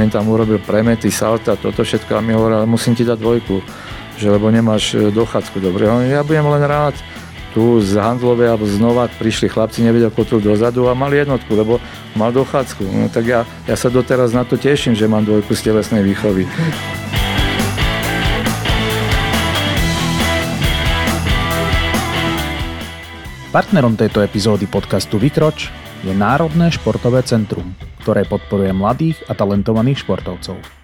Im tam urobil premety, salta, toto všetko a mi hovoril, musím ti dať dvojku, že lebo nemáš e, dochádzku dobre. Ja budem len rád, tu z Handlove alebo z Novák prišli chlapci, nevedel tu dozadu a mali jednotku, lebo mal dochádzku. No, tak ja, ja sa doteraz na to teším, že mám dvojku z telesnej výchovy. Partnerom tejto epizódy podcastu Vykroč je Národné športové centrum, ktoré podporuje mladých a talentovaných športovcov.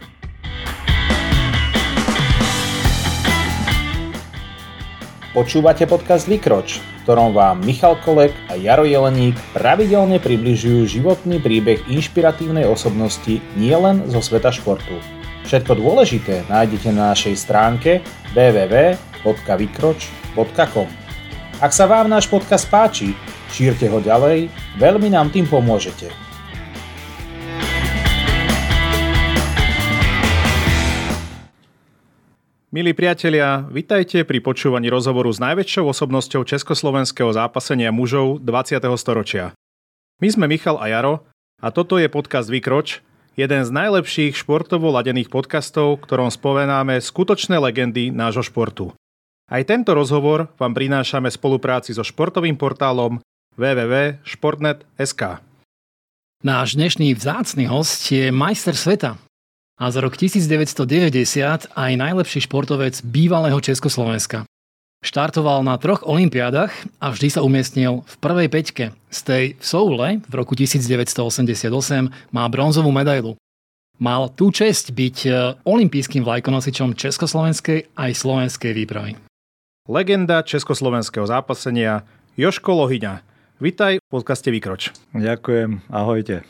Počúvate podcast Vykroč, v ktorom vám Michal Kolek a Jaro Jeleník pravidelne približujú životný príbeh inšpiratívnej osobnosti nielen zo sveta športu. Všetko dôležité nájdete na našej stránke www.vykroč.com Ak sa vám náš podcast páči, šírte ho ďalej, veľmi nám tým pomôžete. Milí priatelia, vitajte pri počúvaní rozhovoru s najväčšou osobnosťou československého zápasenia mužov 20. storočia. My sme Michal a Jaro a toto je podcast Vykroč, jeden z najlepších športovo ladených podcastov, ktorom spovenáme skutočné legendy nášho športu. Aj tento rozhovor vám prinášame v spolupráci so športovým portálom www.športnet.sk. Náš dnešný vzácny host je majster sveta, a za rok 1990 aj najlepší športovec bývalého Československa. Štartoval na troch olympiádach a vždy sa umiestnil v prvej peťke. Z tej v Soule v roku 1988 má bronzovú medailu. Mal tú čest byť e, olympijským vlajkonosičom československej aj slovenskej výpravy. Legenda československého zápasenia Joško Lohyňa. Vítaj v podcaste Vykroč. Ďakujem, ahojte.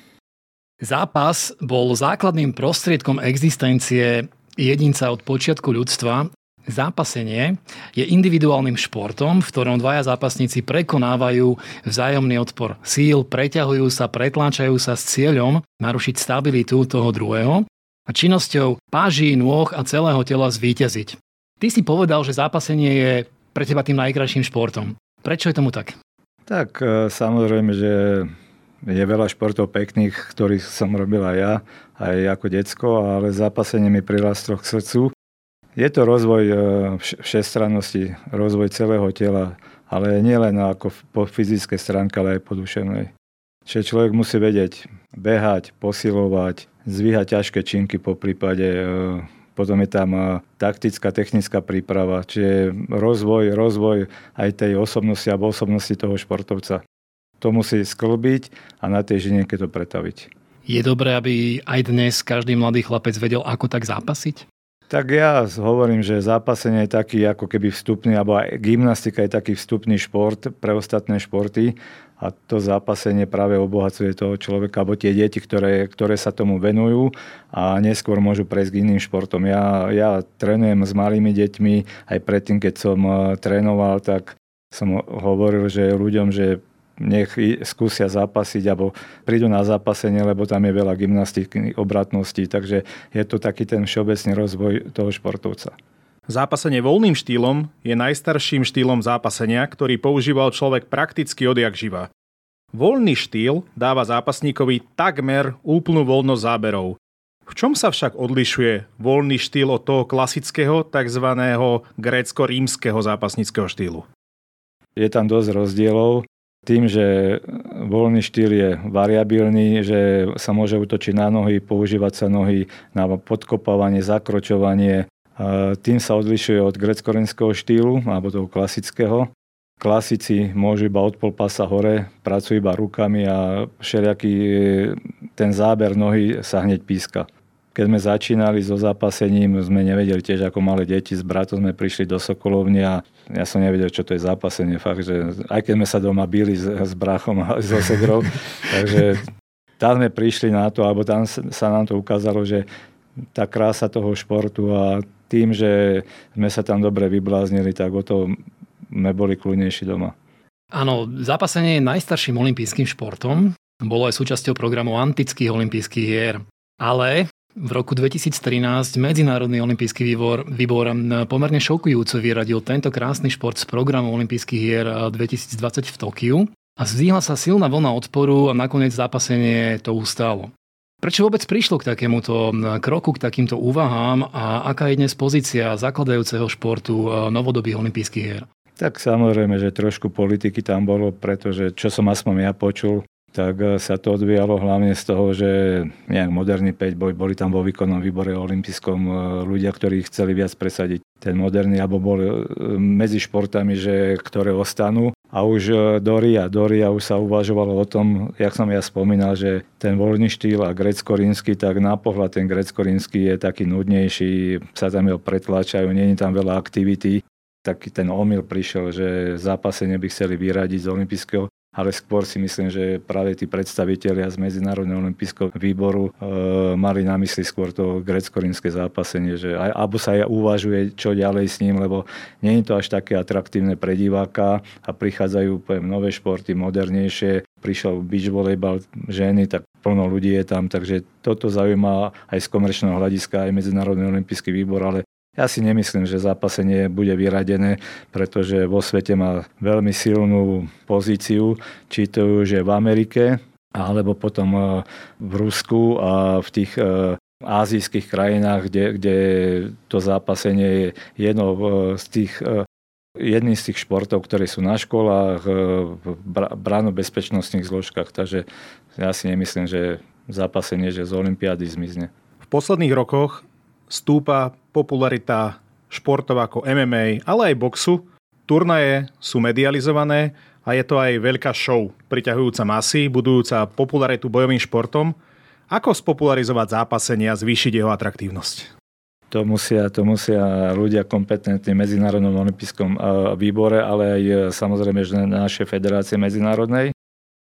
Zápas bol základným prostriedkom existencie jedinca od počiatku ľudstva. Zápasenie je individuálnym športom, v ktorom dvaja zápasníci prekonávajú vzájomný odpor síl, preťahujú sa, pretláčajú sa s cieľom narušiť stabilitu toho druhého a činnosťou páží, nôh a celého tela zvíťaziť. Ty si povedal, že zápasenie je pre teba tým najkrajším športom. Prečo je tomu tak? Tak e, samozrejme, že je veľa športov pekných, ktorých som robil aj ja, aj ako decko, ale zápasenie mi prirastlo k srdcu. Je to rozvoj e, všestrannosti, rozvoj celého tela, ale nie len ako po fyzickej stránke, ale aj po duševnej. Čiže človek musí vedieť behať, posilovať, zvíhať ťažké činky po prípade, e, potom je tam e, taktická, technická príprava, čiže rozvoj, rozvoj aj tej osobnosti alebo osobnosti toho športovca to musí sklbiť a na tej žinienke to pretaviť. Je dobré, aby aj dnes každý mladý chlapec vedel, ako tak zápasiť? Tak ja hovorím, že zápasenie je taký ako keby vstupný, alebo aj gymnastika je taký vstupný šport pre ostatné športy a to zápasenie práve obohacuje toho človeka, alebo tie deti, ktoré, ktoré sa tomu venujú a neskôr môžu prejsť k iným športom. Ja, ja trénujem s malými deťmi, aj predtým, keď som eh, trénoval, tak som hovoril, že ľuďom, že nech skúsia zápasiť alebo prídu na zápasenie, lebo tam je veľa gymnastiky, obratností, takže je to taký ten všeobecný rozvoj toho športovca. Zápasenie voľným štýlom je najstarším štýlom zápasenia, ktorý používal človek prakticky odjak živa. Voľný štýl dáva zápasníkovi takmer úplnú voľnosť záberov. V čom sa však odlišuje voľný štýl od toho klasického, tzv. grécko-rímskeho zápasníckého štýlu? Je tam dosť rozdielov tým, že voľný štýl je variabilný, že sa môže utočiť na nohy, používať sa nohy na podkopávanie, zakročovanie, tým sa odlišuje od grecko štýlu, alebo toho klasického. Klasici môžu iba od pol pasa hore, pracujú iba rukami a všelijaký ten záber nohy sa hneď píska. Keď sme začínali so zápasením, sme nevedeli tiež ako malé deti. S bratom sme prišli do Sokolovny a ja som nevedel, čo to je zápasenie. Fakt, že aj keď sme sa doma bili s, s brachom a so segrou, takže tam sme prišli na to, alebo tam sa nám to ukázalo, že tá krása toho športu a tým, že sme sa tam dobre vybláznili, tak o to sme boli kľudnejší doma. Áno, zápasenie je najstarším olympijským športom. Bolo aj súčasťou programu antických olympijských hier. Ale v roku 2013 Medzinárodný olimpijský výbor, výbor pomerne šokujúco vyradil tento krásny šport z programu olympijských hier 2020 v Tokiu a zvýhla sa silná vlna odporu a nakoniec zápasenie to ustálo. Prečo vôbec prišlo k takémuto kroku, k takýmto úvahám a aká je dnes pozícia zakladajúceho športu novodobých olympijských hier? Tak samozrejme, že trošku politiky tam bolo, pretože čo som aspoň ja počul, tak eh, sa to odvíjalo hlavne z toho, že nejak moderný 5 boj, boli tam vo výkonnom výbore olympijskom eh, ľudia, ktorí chceli viac presadiť ten moderný, alebo boli eh, medzi športami, že, ktoré ostanú. A už do Ria, do Ria už sa uvažovalo o tom, jak som ja spomínal, že ten voľný štýl a grecko-rímsky, tak na pohľad ten grecko-rímsky je taký nudnejší, sa tam ho pretláčajú, je tam veľa aktivity taký ten omyl prišiel, že zápasenie by chceli vyradiť z olympijského ale skôr si myslím, že práve tí predstavitelia z Medzinárodného olympijského výboru e, mali na mysli skôr to grecko-rímske zápasenie, že aj, alebo sa aj uvažuje, čo ďalej s ním, lebo nie je to až také atraktívne pre diváka a prichádzajú poviem, nové športy, modernejšie. Prišiel beach volejbal ženy, tak plno ľudí je tam, takže toto zaujíma aj z komerčného hľadiska aj Medzinárodný olympijský výbor, ale ja si nemyslím, že zápasenie bude vyradené, pretože vo svete má veľmi silnú pozíciu, či to už je v Amerike, alebo potom e, v Rusku a v tých e, azijských krajinách, kde, kde to zápasenie je jedno z tých e, jedný z tých športov, ktoré sú na školách, v bránobezpečnostných zložkách. Takže ja si nemyslím, že zápasenie že z Olympiády zmizne. V posledných rokoch stúpa popularita športov ako MMA, ale aj boxu. Turnaje sú medializované a je to aj veľká show, priťahujúca masy, budujúca popularitu bojovým športom. Ako spopularizovať zápasenie a zvýšiť jeho atraktívnosť? To musia, to musia ľudia kompetentní v Medzinárodnom olympijskom výbore, ale aj samozrejme že naše federácie medzinárodnej.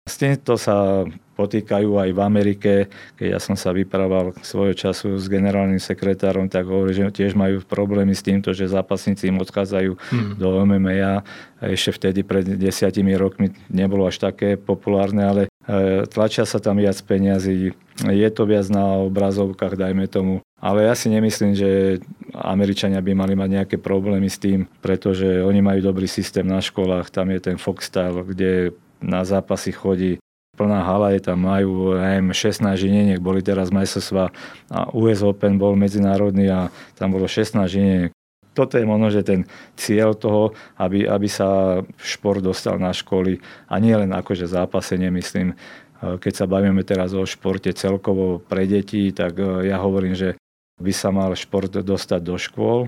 S týmto sa potýkajú aj v Amerike. Keď ja som sa vyprával svojho času s generálnym sekretárom, tak hovorí, že tiež majú problémy s týmto, že zápasníci im odchádzajú hmm. do MMA. Ešte vtedy pred desiatimi rokmi nebolo až také populárne, ale e, tlačia sa tam viac peniazy. Je to viac na obrazovkách, dajme tomu. Ale ja si nemyslím, že Američania by mali mať nejaké problémy s tým, pretože oni majú dobrý systém na školách, tam je ten Fox Style, kde na zápasy chodí plná hala, je tam majú neviem, 16 žinieniek, boli teraz majstrovstvá a US Open bol medzinárodný a tam bolo 16 žinieniek. Toto je možno, že ten cieľ toho, aby, aby sa šport dostal na školy a nie len akože zápasenie, myslím. Keď sa bavíme teraz o športe celkovo pre deti, tak e, ja hovorím, že by sa mal šport dostať do škôl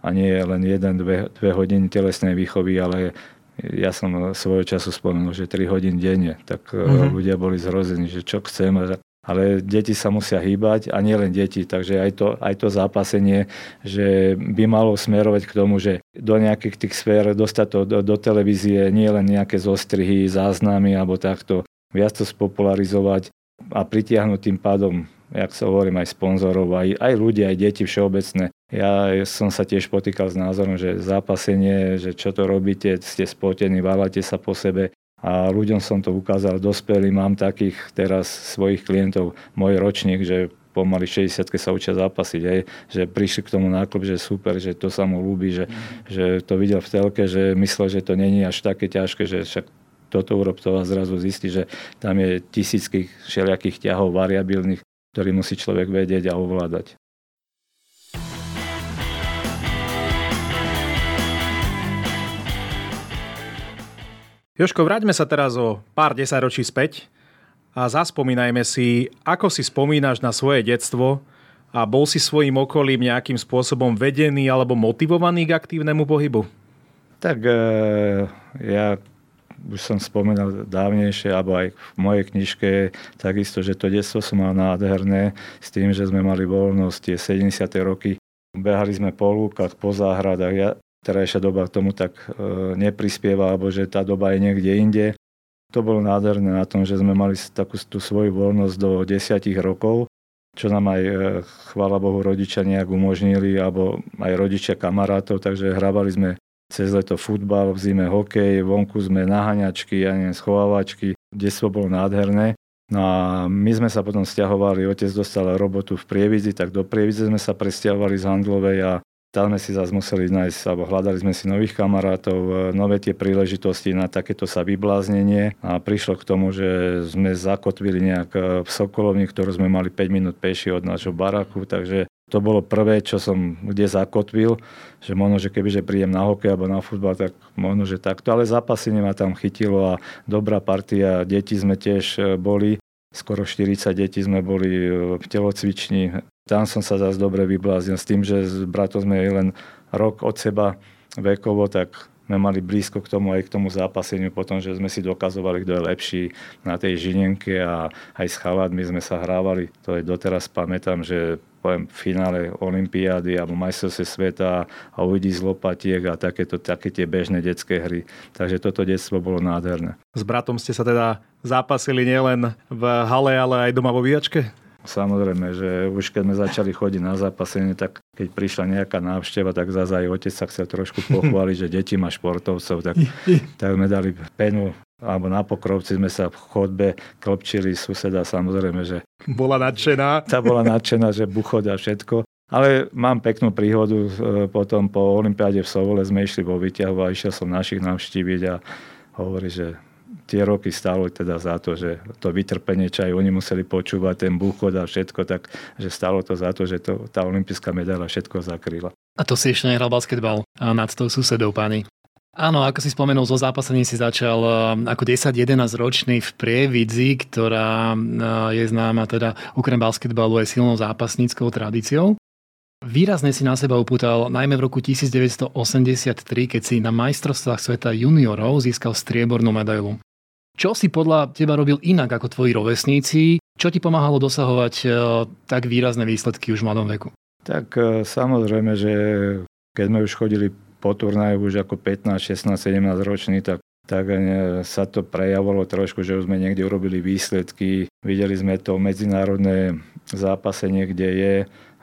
a nie len 1-2 hodiny telesnej výchovy, ale ja som svojho času spomenul, že 3 hodín denne, tak mm-hmm. ľudia boli zrození, že čo chcem. Ale deti sa musia hýbať a nie len deti, takže aj to, aj to zápasenie, že by malo smerovať k tomu, že do nejakých tých sfér dostať to do, do televízie, nie len nejaké zostrihy, záznamy alebo takto, viac to spopularizovať a pritiahnuť tým pádom jak sa hovorím, aj sponzorov, aj, aj ľudí, aj deti všeobecné. Ja som sa tiež potýkal s názorom, že zápasenie, že čo to robíte, ste spotení, válate sa po sebe. A ľuďom som to ukázal, dospelý, mám takých teraz svojich klientov, môj ročník, že pomaly 60 sa učia zápasiť, aj, že prišli k tomu náklub, že super, že to sa mu ľúbi, že, že to videl v telke, že myslel, že to není až také ťažké, že však toto urob to a zrazu zistí, že tam je tisícky všelijakých ťahov variabilných ktorý musí človek vedieť a ovládať. Joško, vráťme sa teraz o pár desaťročí späť a zaspomínajme si, ako si spomínaš na svoje detstvo a bol si svojim okolím nejakým spôsobom vedený alebo motivovaný k aktívnemu pohybu? Tak e, ja už som spomenal dávnejšie, alebo aj v mojej knižke, takisto, že to detstvo som mal nádherné, s tým, že sme mali voľnosť tie 70. roky. Behali sme po lúkach, po záhradách. Ja, terajšia doba k tomu tak e, neprispieva, alebo že tá doba je niekde inde. To bolo nádherné na tom, že sme mali takú tú svoju voľnosť do 10 rokov, čo nám aj, e, chvála Bohu, rodičia nejak umožnili, alebo aj rodičia kamarátov, takže hrávali sme cez leto futbal, v zime hokej, vonku sme naháňačky, ja neviem, schovávačky, detstvo bolo nádherné. No a my sme sa potom stiahovali, otec dostal robotu v Prievidzi, tak do Prievidze sme sa presťahovali z Handlovej a tam sme si zase museli nájsť, alebo hľadali sme si nových kamarátov, e, nové tie príležitosti na takéto sa vybláznenie a prišlo k tomu, že sme zakotvili nejak e, v Sokolovni, ktorú sme mali 5 minút peši od nášho baraku, takže to bolo prvé, čo som kde zakotvil, že možno, že kebyže príjem na hokej alebo na futbal, tak možno, že takto, ale zápasenie ma tam chytilo a dobrá partia, deti sme tiež e, boli, skoro 40 detí sme boli v telocvični, tam som sa zase dobre vybláznil s tým, že s bratom sme len rok od seba vekovo, tak sme mali blízko k tomu aj k tomu zápaseniu potom, že sme si dokazovali, kto je lepší na tej žinenke a aj s chaládmi sme sa hrávali. To je doteraz pamätám, že poviem, finále Olympiády alebo majstrovstve sveta a uvidí z lopatiek a takéto, také tie bežné detské hry. Takže toto detstvo bolo nádherné. S bratom ste sa teda zápasili nielen v hale, ale aj doma vo výjačke? Samozrejme, že už keď sme začali chodiť na zápasenie, tak keď prišla nejaká návšteva, tak zase aj otec sa chcel trošku pochváliť, že deti má športovcov, tak, tak sme dali penu alebo na pokrovci sme sa v chodbe klopčili suseda, samozrejme, že... Bola nadšená. Tá bola nadšená, že buchod a všetko. Ale mám peknú príhodu, e, potom po Olympiáde v Sovole sme išli vo výťahu a išiel som našich navštíviť a hovorí, že tie roky stálo teda za to, že to vytrpenie, čo aj oni museli počúvať, ten búchod a všetko, tak že stálo to za to, že to, tá olimpijská medaila všetko zakryla. A to si ešte nehral basketbal nad tou susedou, pani. Áno, ako si spomenul, zo zápasením si začal ako 10-11 ročný v Prievidzi, ktorá je známa teda okrem basketbalu aj silnou zápasníckou tradíciou. Výrazne si na seba upútal najmä v roku 1983, keď si na majstrovstvách sveta juniorov získal striebornú medailu. Čo si podľa teba robil inak ako tvoji rovesníci? Čo ti pomáhalo dosahovať e, tak výrazné výsledky už v mladom veku? Tak samozrejme, že keď sme už chodili po turnaju už ako 15, 16, 17 ročný, tak tak e, sa to prejavilo trošku, že už sme niekde urobili výsledky. Videli sme to medzinárodné zápasenie, kde je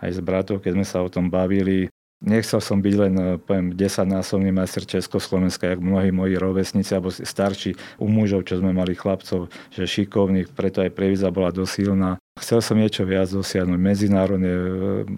aj s bratom, keď sme sa o tom bavili. Nechcel som byť len, eh, poviem, 10-násobný majster Československa, jak mnohí moji rovesníci, alebo starší u mužov, čo sme mali chlapcov, že šikovných, preto aj Previza bola dosilná. Chcel som niečo viac dosiahnuť medzinárodne. Eh,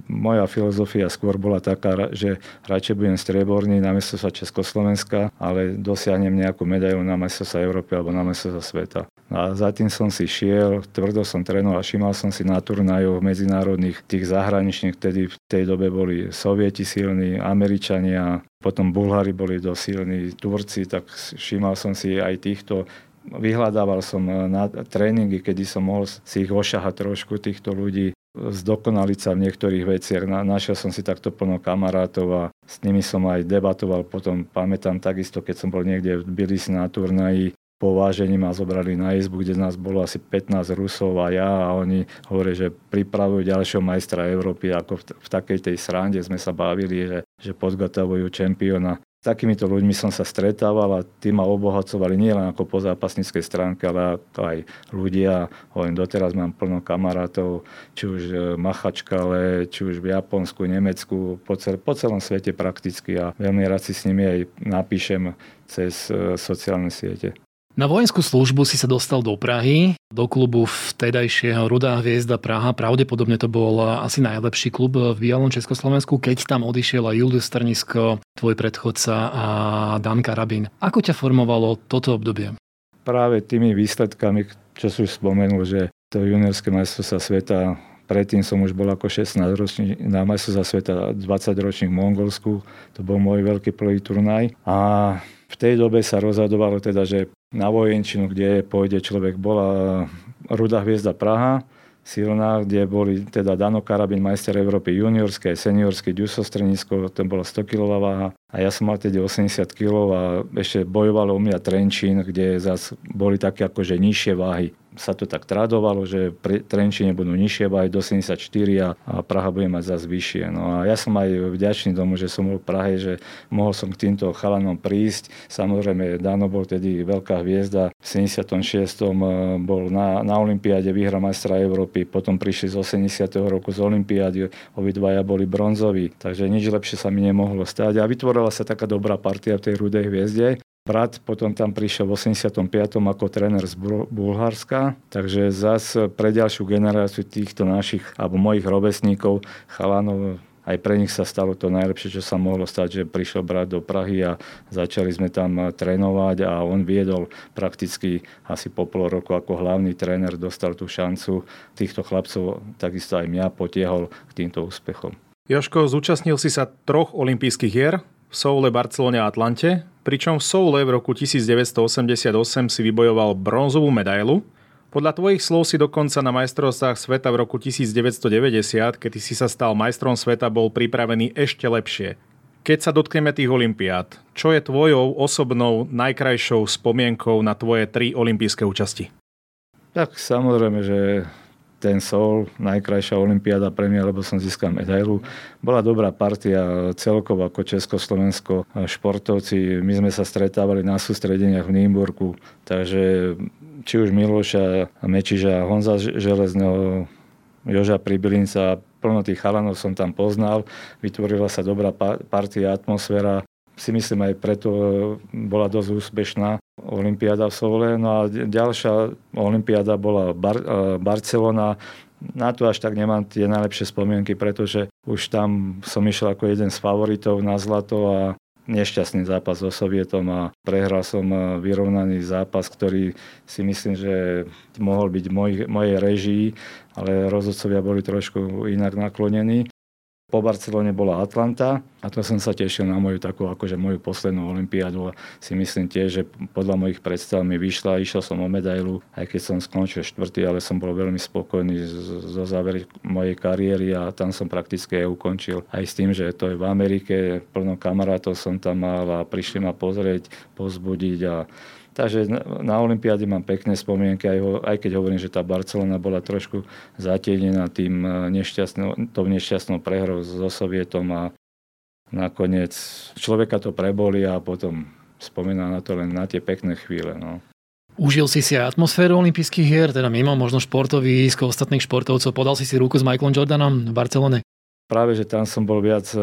moja filozofia skôr bola taká, že radšej budem strieborný na sa Československa, ale dosiahnem nejakú medailu na sa Európy alebo na sa sveta. A za tým som si šiel, tvrdo som trénoval, všímal som si na turnajoch medzinárodných, tých zahraničných, vtedy v tej dobe boli sovieti silní, Američania, potom Bulhári boli dosilní, Turci, tak všímal som si aj týchto vyhľadával som na tréningy, kedy som mohol si ich ošahať trošku, týchto ľudí, zdokonaliť sa v niektorých veciach. Našiel som si takto plno kamarátov a s nimi som aj debatoval. Potom pamätám takisto, keď som bol niekde v Tbilisi na turnaji, po vážení ma zobrali na izbu, kde nás bolo asi 15 Rusov a ja a oni hovorí, že pripravujú ďalšieho majstra Európy, ako v, v takej tej srande sme sa bavili, že, že podgotavujú čempiona. S takýmito ľuďmi som sa stretával a tí ma obohacovali nielen ako po zápasníckej stránke, ale ako aj ľudia. Hovorím, doteraz mám plno kamarátov, či už v Machačkale, či už v Japonsku, Nemecku, po, cel, po celom svete prakticky a veľmi rád si s nimi aj napíšem cez e, sociálne siete. Na vojenskú službu si sa dostal do Prahy, do klubu vtedajšieho Rudá hviezda Praha. Pravdepodobne to bol asi najlepší klub v bývalom Československu, keď tam odišiel aj Julius Strnisko, tvoj predchodca a Dan Karabin. Ako ťa formovalo toto obdobie? Práve tými výsledkami, čo si už spomenul, že to juniorské majstrovstvá sveta Predtým som už bol ako 16 ročný na majstrovstvá sveta 20 ročných v Mongolsku. To bol môj veľký prvý turnaj. A v tej dobe sa rozhodovalo teda, že na vojenčinu, kde pôjde človek, bola Ruda hviezda Praha, silná, kde boli teda Dano Karabin, majster Európy juniorské, seniorské, Ďuso Strnisko, to bolo 100 kg váha. A ja som mal tedy 80 kg a ešte bojovalo u mňa Trenčín, kde zase boli také akože nižšie váhy sa to tak tradovalo, že pre Trenčine budú nižšie aj do 74 a, Praha bude mať zase vyššie. No a ja som aj vďačný tomu, že som bol v Prahe, že mohol som k týmto chalanom prísť. Samozrejme, Dano bol tedy veľká hviezda. V 76. E, bol na, na Olympiáde vyhra majstra Európy, potom prišli z 80. roku z Olympiády, obidvaja boli bronzoví, takže nič lepšie sa mi nemohlo stať. A vytvorila sa taká dobrá partia v tej rudej hviezde. Brat potom tam prišiel v 85. ako tréner z Bulharska, takže zase pre ďalšiu generáciu týchto našich, alebo mojich rovesníkov, chalanov, aj pre nich sa stalo to najlepšie, čo sa mohlo stať, že prišiel brat do Prahy a začali sme tam trénovať a on viedol prakticky asi po pol roku ako hlavný tréner, dostal tú šancu týchto chlapcov, takisto aj mňa potiehol k týmto úspechom. Joško, zúčastnil si sa troch olympijských hier v Soule, Barcelone a Atlante, pričom v Soule v roku 1988 si vybojoval bronzovú medailu podľa tvojich slov si dokonca na majstrovstvách sveta v roku 1990, kedy si sa stal majstrom sveta, bol pripravený ešte lepšie. Keď sa dotkneme tých olimpiád, čo je tvojou osobnou najkrajšou spomienkou na tvoje tri olympijské účasti? Tak samozrejme, že ten Sol, najkrajšia olimpiáda pre mňa, lebo som získal medailu. Bola dobrá partia celkovo ako Československo športovci. My sme sa stretávali na sústredeniach v Nýmburku, takže či už Miloša Mečiža, Honza Železného, Joža Pribilinca, plno tých chalanov som tam poznal, vytvorila sa dobrá partia, atmosféra. Si myslím aj preto bola dosť úspešná Olympiáda v Soule. No a ďalšia Olympiáda bola Bar- e, Barcelona. Na to až tak nemám tie najlepšie spomienky, pretože už tam som išiel ako jeden z favoritov na zlato a nešťastný zápas so Sovietom a prehral som eh, vyrovnaný zápas, ktorý si myslím, že mohol byť v mojej režii, ale rozhodcovia boli trošku inak naklonení. Po Barcelone bola Atlanta a to som sa tešil na moju takú akože moju poslednú olympiádu a si myslím tiež, že podľa mojich predstav mi vyšla, išiel som o medailu, aj keď som skončil štvrtý, ale som bol veľmi spokojný zo závery mojej kariéry a tam som prakticky aj ukončil. Aj s tým, že to je v Amerike, plno kamarátov som tam mal a prišli ma pozrieť, pozbudiť a Takže na Olympiáde mám pekné spomienky, aj, ho, aj keď hovorím, že tá Barcelona bola trošku zatienená tým e, nešťastnou, tou nešťastnou prehrou so Sovietom a nakoniec človeka to preboli a potom spomína na to len na tie pekné chvíle. No. Užil si si aj atmosféru olympijských hier, teda mimo možno športový ísk ostatných športovcov. Podal si si ruku s Michaelom Jordanom v Barcelone? Práve, že tam som bol viac e,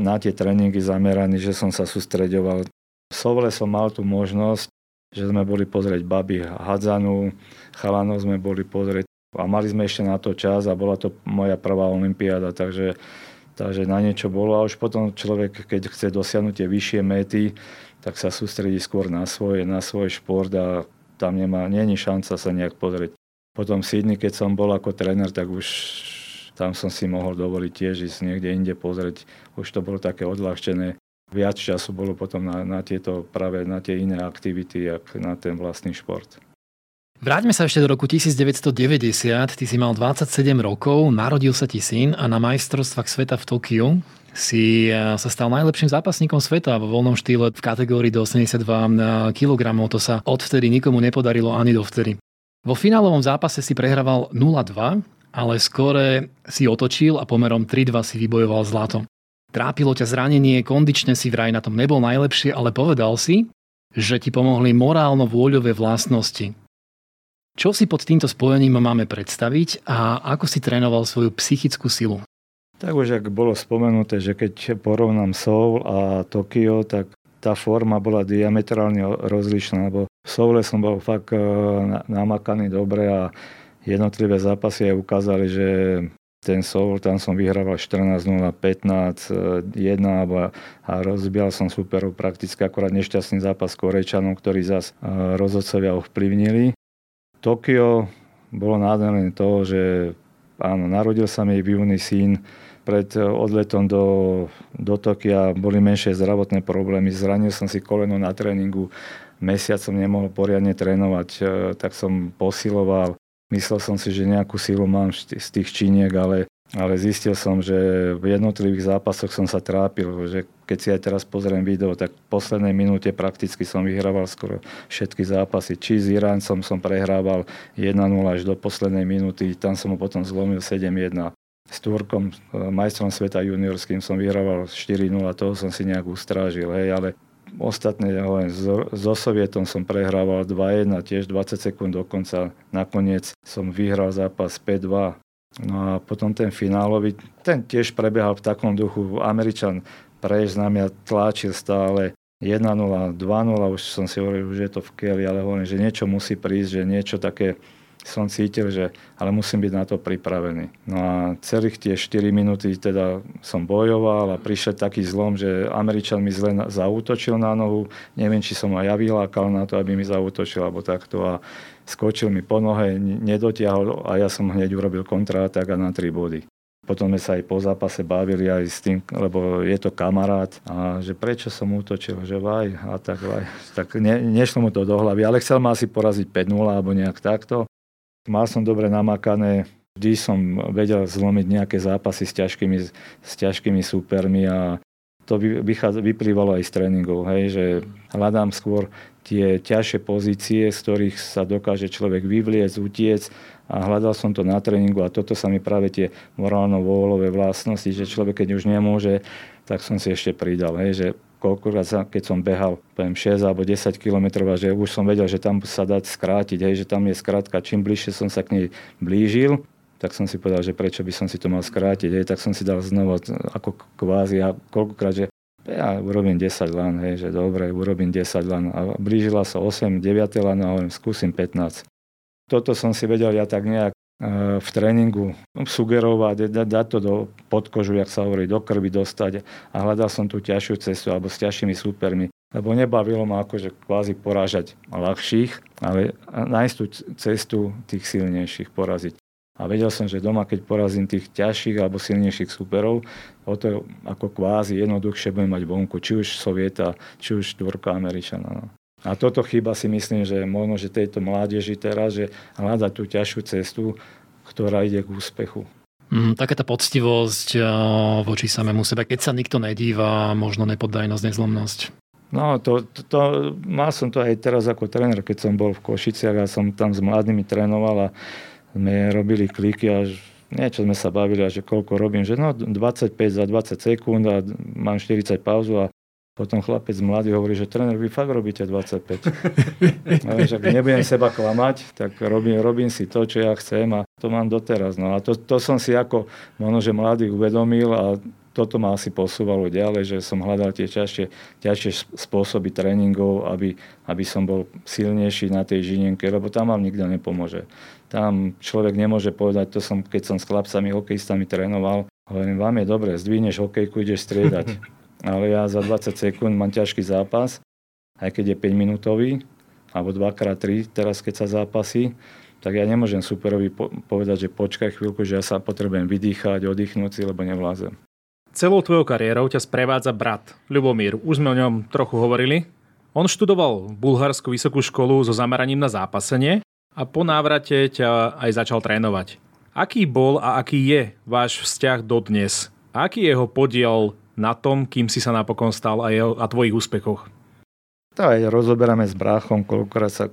na tie tréningy zameraný, že som sa sústreďoval v Sovle som mal tú možnosť, že sme boli pozrieť baby Hadzanu, chalanov sme boli pozrieť a mali sme ešte na to čas a bola to moja prvá olimpiáda, takže, takže na niečo bolo a už potom človek, keď chce dosiahnuť tie vyššie mety, tak sa sústredí skôr na svoj, na svoj šport a tam nemá, není šanca sa nejak pozrieť. Potom v Sydney, keď som bol ako tréner, tak už tam som si mohol dovoliť tiež ísť niekde inde pozrieť. Už to bolo také odľahčené viac času bolo potom na, na tieto práve na tie iné aktivity, jak na ten vlastný šport. Vráťme sa ešte do roku 1990. Ty si mal 27 rokov, narodil sa ti syn a na majstrovstvách sveta v Tokiu si eh, sa stal najlepším zápasníkom sveta vo voľnom štýle v kategórii do 82 eh, kg. To sa odvtedy nikomu nepodarilo ani dovtedy. Vo finálovom zápase si prehrával 0-2, ale skore si otočil a pomerom 3-2 si vybojoval zlato. Trápilo ťa zranenie, kondične si vraj na tom nebol najlepšie, ale povedal si, že ti pomohli morálno-vôľové vlastnosti. Čo si pod týmto spojením máme predstaviť a ako si trénoval svoju psychickú silu? Tak už ak bolo spomenuté, že keď porovnám Soul a Tokio, tak tá forma bola diametrálne rozlišná, lebo v Soule som bol fakt eh, namakaný dobre a jednotlivé zápasy aj ukázali, že ten Soul, tam som vyhrával 14-0, 15-1 a rozbial som superov prakticky akorát nešťastný zápas s Korejčanom, ktorý zas rozhodcovia ovplyvnili. Tokio bolo nádherné to, že áno, narodil sa mi v júni syn, pred odletom do, do Tokia boli menšie zdravotné problémy, zranil som si koleno na tréningu, mesiac som nemohol poriadne trénovať, e, tak som posiloval, Myslel som si, že nejakú sílu mám z tých činiek, ale, ale zistil som, že v jednotlivých zápasoch som sa trápil, že keď si aj teraz pozriem video, tak v poslednej minúte prakticky som vyhrával skoro všetky zápasy. Či s Iráncom som prehrával 1-0 až do poslednej minúty, tam som ho potom zlomil 7-1 s Turkom, majstrom sveta juniorským som vyhrával 4-0, toho som si nejak ustrážil, hej, ale Ostatné, hovorím, so Sovietom som prehrával 2-1, tiež 20 sekúnd dokonca. Nakoniec som vyhral zápas 5-2. No a potom ten finálový, ten tiež prebiehal v takom duchu. Američan prejsť na mňa tlačil stále 1-0, 2-0, už som si hovoril, že je to v keli, ale hovorím, že niečo musí prísť, že niečo také som cítil, že ale musím byť na to pripravený. No a celých tie 4 minúty teda som bojoval a prišiel taký zlom, že Američan mi zle zautočil na nohu. Neviem, či som aj ja vylákal na to, aby mi zautočil alebo takto. A skočil mi po nohe, nedotiahol a ja som hneď urobil kontratak a na 3 body. Potom sme sa aj po zápase bavili aj s tým, lebo je to kamarát a že prečo som útočil, že vaj a tak vaj. Tak ne, nešlo mu to do hlavy, ale chcel ma asi poraziť 5-0 alebo nejak takto. Mal som dobre namakané, vždy som vedel zlomiť nejaké zápasy s ťažkými, s ťažkými supermi a to vyplývalo aj z tréningov, hej, že hľadám skôr tie ťažšie pozície, z ktorých sa dokáže človek vyvliecť, utiec a hľadal som to na tréningu a toto sa mi práve tie morálno-vôľové vlastnosti, že človek keď už nemôže, tak som si ešte pridal, hej, že koľkokrát, keď som behal poviem 6 alebo 10 km a že už som vedel, že tam sa dá skrátiť, hej, že tam je skrátka, čím bližšie som sa k nej blížil, tak som si povedal, že prečo by som si to mal skrátiť, hej, tak som si dal znova ako kvázi a koľkokrát, že ja urobím 10 lan, hej, že dobre, urobím 10 lan a blížila sa 8, 9 lan a hovorím, skúsim 15. Toto som si vedel ja tak nejak v tréningu sugerovať, dať to do podkožu, jak sa hovorí, do krvi dostať a hľadal som tú ťažšiu cestu alebo s ťažšími súpermi. Lebo nebavilo ma akože kvázi porážať ľahších, ale nájsť tú cestu tých silnejších poraziť. A vedel som, že doma, keď porazím tých ťažších alebo silnejších superov, o to ako kvázi jednoduchšie budem mať vonku, či už Sovieta, či už Turka, Američana. No. A toto chyba si myslím, že možno, že tejto mládeži teraz, že hľada tú ťažšiu cestu, ktorá ide k úspechu. Mm, taká tá poctivosť voči samému sebe, keď sa nikto nedíva, možno nepoddajnosť, nezlomnosť. No, to, to, to, mal som to aj teraz ako tréner, keď som bol v Košiciach a som tam s mladými trénoval a sme robili kliky a niečo sme sa bavili a že koľko robím, že no 25 za 20 sekúnd a mám 40 pauzu a potom chlapec mladý hovorí, že tréner, vy fakt robíte 25. no, že nebudem seba klamať, tak robím, robím si to, čo ja chcem a to mám doteraz. No a to, to som si ako možno, že mladý uvedomil a toto ma asi posúvalo ďalej, že som hľadal tie ťažšie, ťažšie spôsoby tréningov, aby, aby som bol silnejší na tej žinienke, lebo tam vám nikto nepomôže. Tam človek nemôže povedať, to som, keď som s chlapcami, hokejistami trénoval, hovorím, vám je dobre, zdvihneš hokejku, ideš striedať. ale ja za 20 sekúnd mám ťažký zápas, aj keď je 5 minútový, alebo 2x3 teraz keď sa zápasí, tak ja nemôžem superovi povedať, že počkaj chvíľku, že ja sa potrebujem vydýchať, oddychnúť si, lebo nevlázem. Celou tvojou kariérou ťa sprevádza brat, Ľubomír. Už sme o ňom trochu hovorili. On študoval v vysokú školu so zameraním na zápasenie a po návrate ťa aj začal trénovať. Aký bol a aký je váš vzťah dodnes? Aký je jeho podiel na tom, kým si sa napokon stal a, jeho, a tvojich úspechoch? To aj rozoberáme s bráchom, koľkokrát sa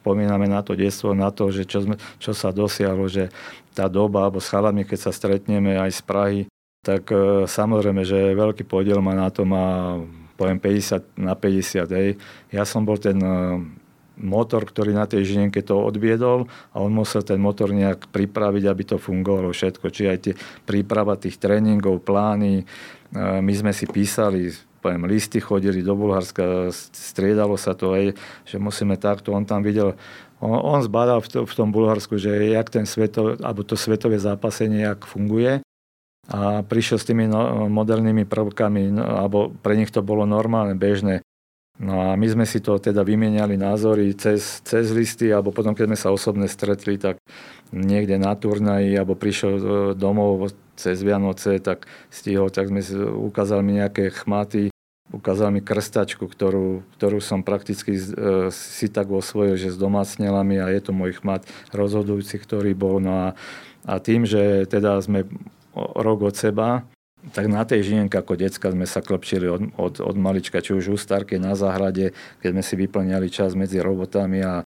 spomíname na to detstvo, na to, že čo, sme, čo sa dosiahlo, že tá doba, alebo s chalami, keď sa stretneme aj z Prahy, tak e, samozrejme, že veľký podiel má na to, má poviem 50 na 50. Hej. Ja som bol ten e, motor, ktorý na tej žinenke to odviedol a on musel ten motor nejak pripraviť, aby to fungovalo všetko. Či aj tie príprava tých tréningov, plány, my sme si písali, poviem, listy chodili do Bulharska, striedalo sa to aj, že musíme takto, on tam videl, on, on zbadal v, to, v tom Bulharsku, že jak ten sveto, alebo to svetové zápasenie, jak funguje a prišiel s tými no, modernými prvkami, no, alebo pre nich to bolo normálne, bežné. No a my sme si to teda vymieniali názory cez, cez listy, alebo potom, keď sme sa osobne stretli, tak niekde na turnaji, alebo prišiel e, domov cez Vianoce, tak stihol, tak sme ukázali mi nejaké chmaty, ukázal mi krstačku, ktorú, ktorú som prakticky e, si tak osvojil, že s domácnelami a je to môj chmat rozhodujúci, ktorý bol. No a, a tým, že teda sme rok od seba, tak na tej žienke ako decka sme sa klepčili od, od, od malička, či už u starke na záhrade, keď sme si vyplňali čas medzi robotami a,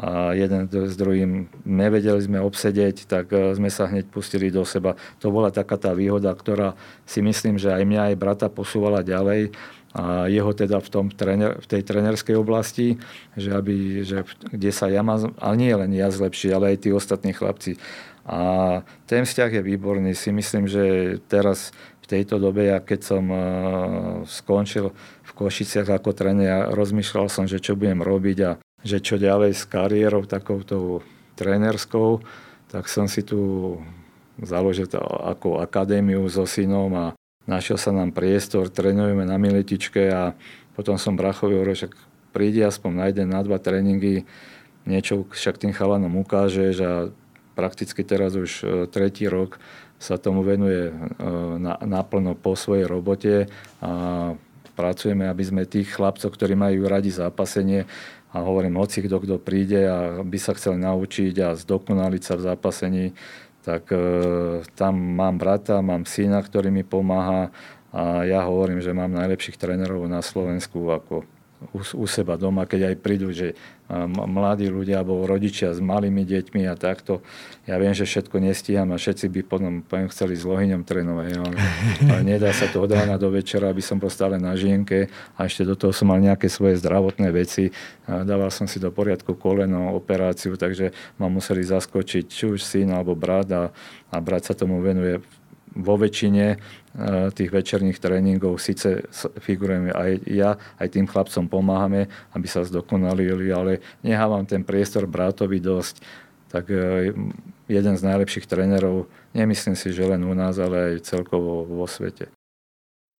a jeden s druhým nevedeli sme obsedeť, tak e, sme sa hneď pustili do seba. To bola taká tá výhoda, ktorá si myslím, že aj mňa, aj brata posúvala ďalej a jeho teda v, tom trener, v tej trenerskej oblasti, že aby, že kde sa ja mám, ale nie len ja zlepší, ale aj tí ostatní chlapci. A ten vzťah je výborný. Si myslím, že teraz v tejto dobe, ja keď som uh, skončil v Košiciach ako tréner, ja rozmýšľal som, že čo budem robiť a že čo ďalej s kariérou takouto trénerskou, tak som si tu založil ako akadémiu so synom a našiel sa nám priestor, trénujeme na Miletičke a potom som Brachovi hovoril, že príde aspoň na jeden, na dva tréningy, niečo však tým chalanom ukážeš a prakticky teraz už e, tretí rok sa tomu venuje e, naplno po svojej robote a pracujeme, aby sme tých chlapcov, ktorí majú radi zápasenie, a hovorím, hoci kto, kto príde a by sa chcel naučiť a zdokonaliť sa v zápasení, tak e, tam mám brata, mám syna, ktorý mi pomáha a ja hovorím, že mám najlepších trénerov na Slovensku ako u, u seba doma, keď aj prídu, že mladí ľudia alebo rodičia s malými deťmi a takto. Ja viem, že všetko nestíham a všetci by potom poviem, chceli s lohyňom trénovať. Ale, ale nedá sa to od rána do večera, aby som bol stále na žienke a ešte do toho som mal nejaké svoje zdravotné veci. Dával som si do poriadku koleno, operáciu, takže ma museli zaskočiť či už syn alebo brat a, a brat sa tomu venuje vo väčšine Eh, tých večerných tréningov síce figurujeme aj ja, aj tým chlapcom pomáhame, aby sa zdokonalili, ale nehávam ten priestor bratovi dosť. Tak eh, jeden z najlepších trénerov, nemyslím si, že len u nás, ale aj celkovo vo svete.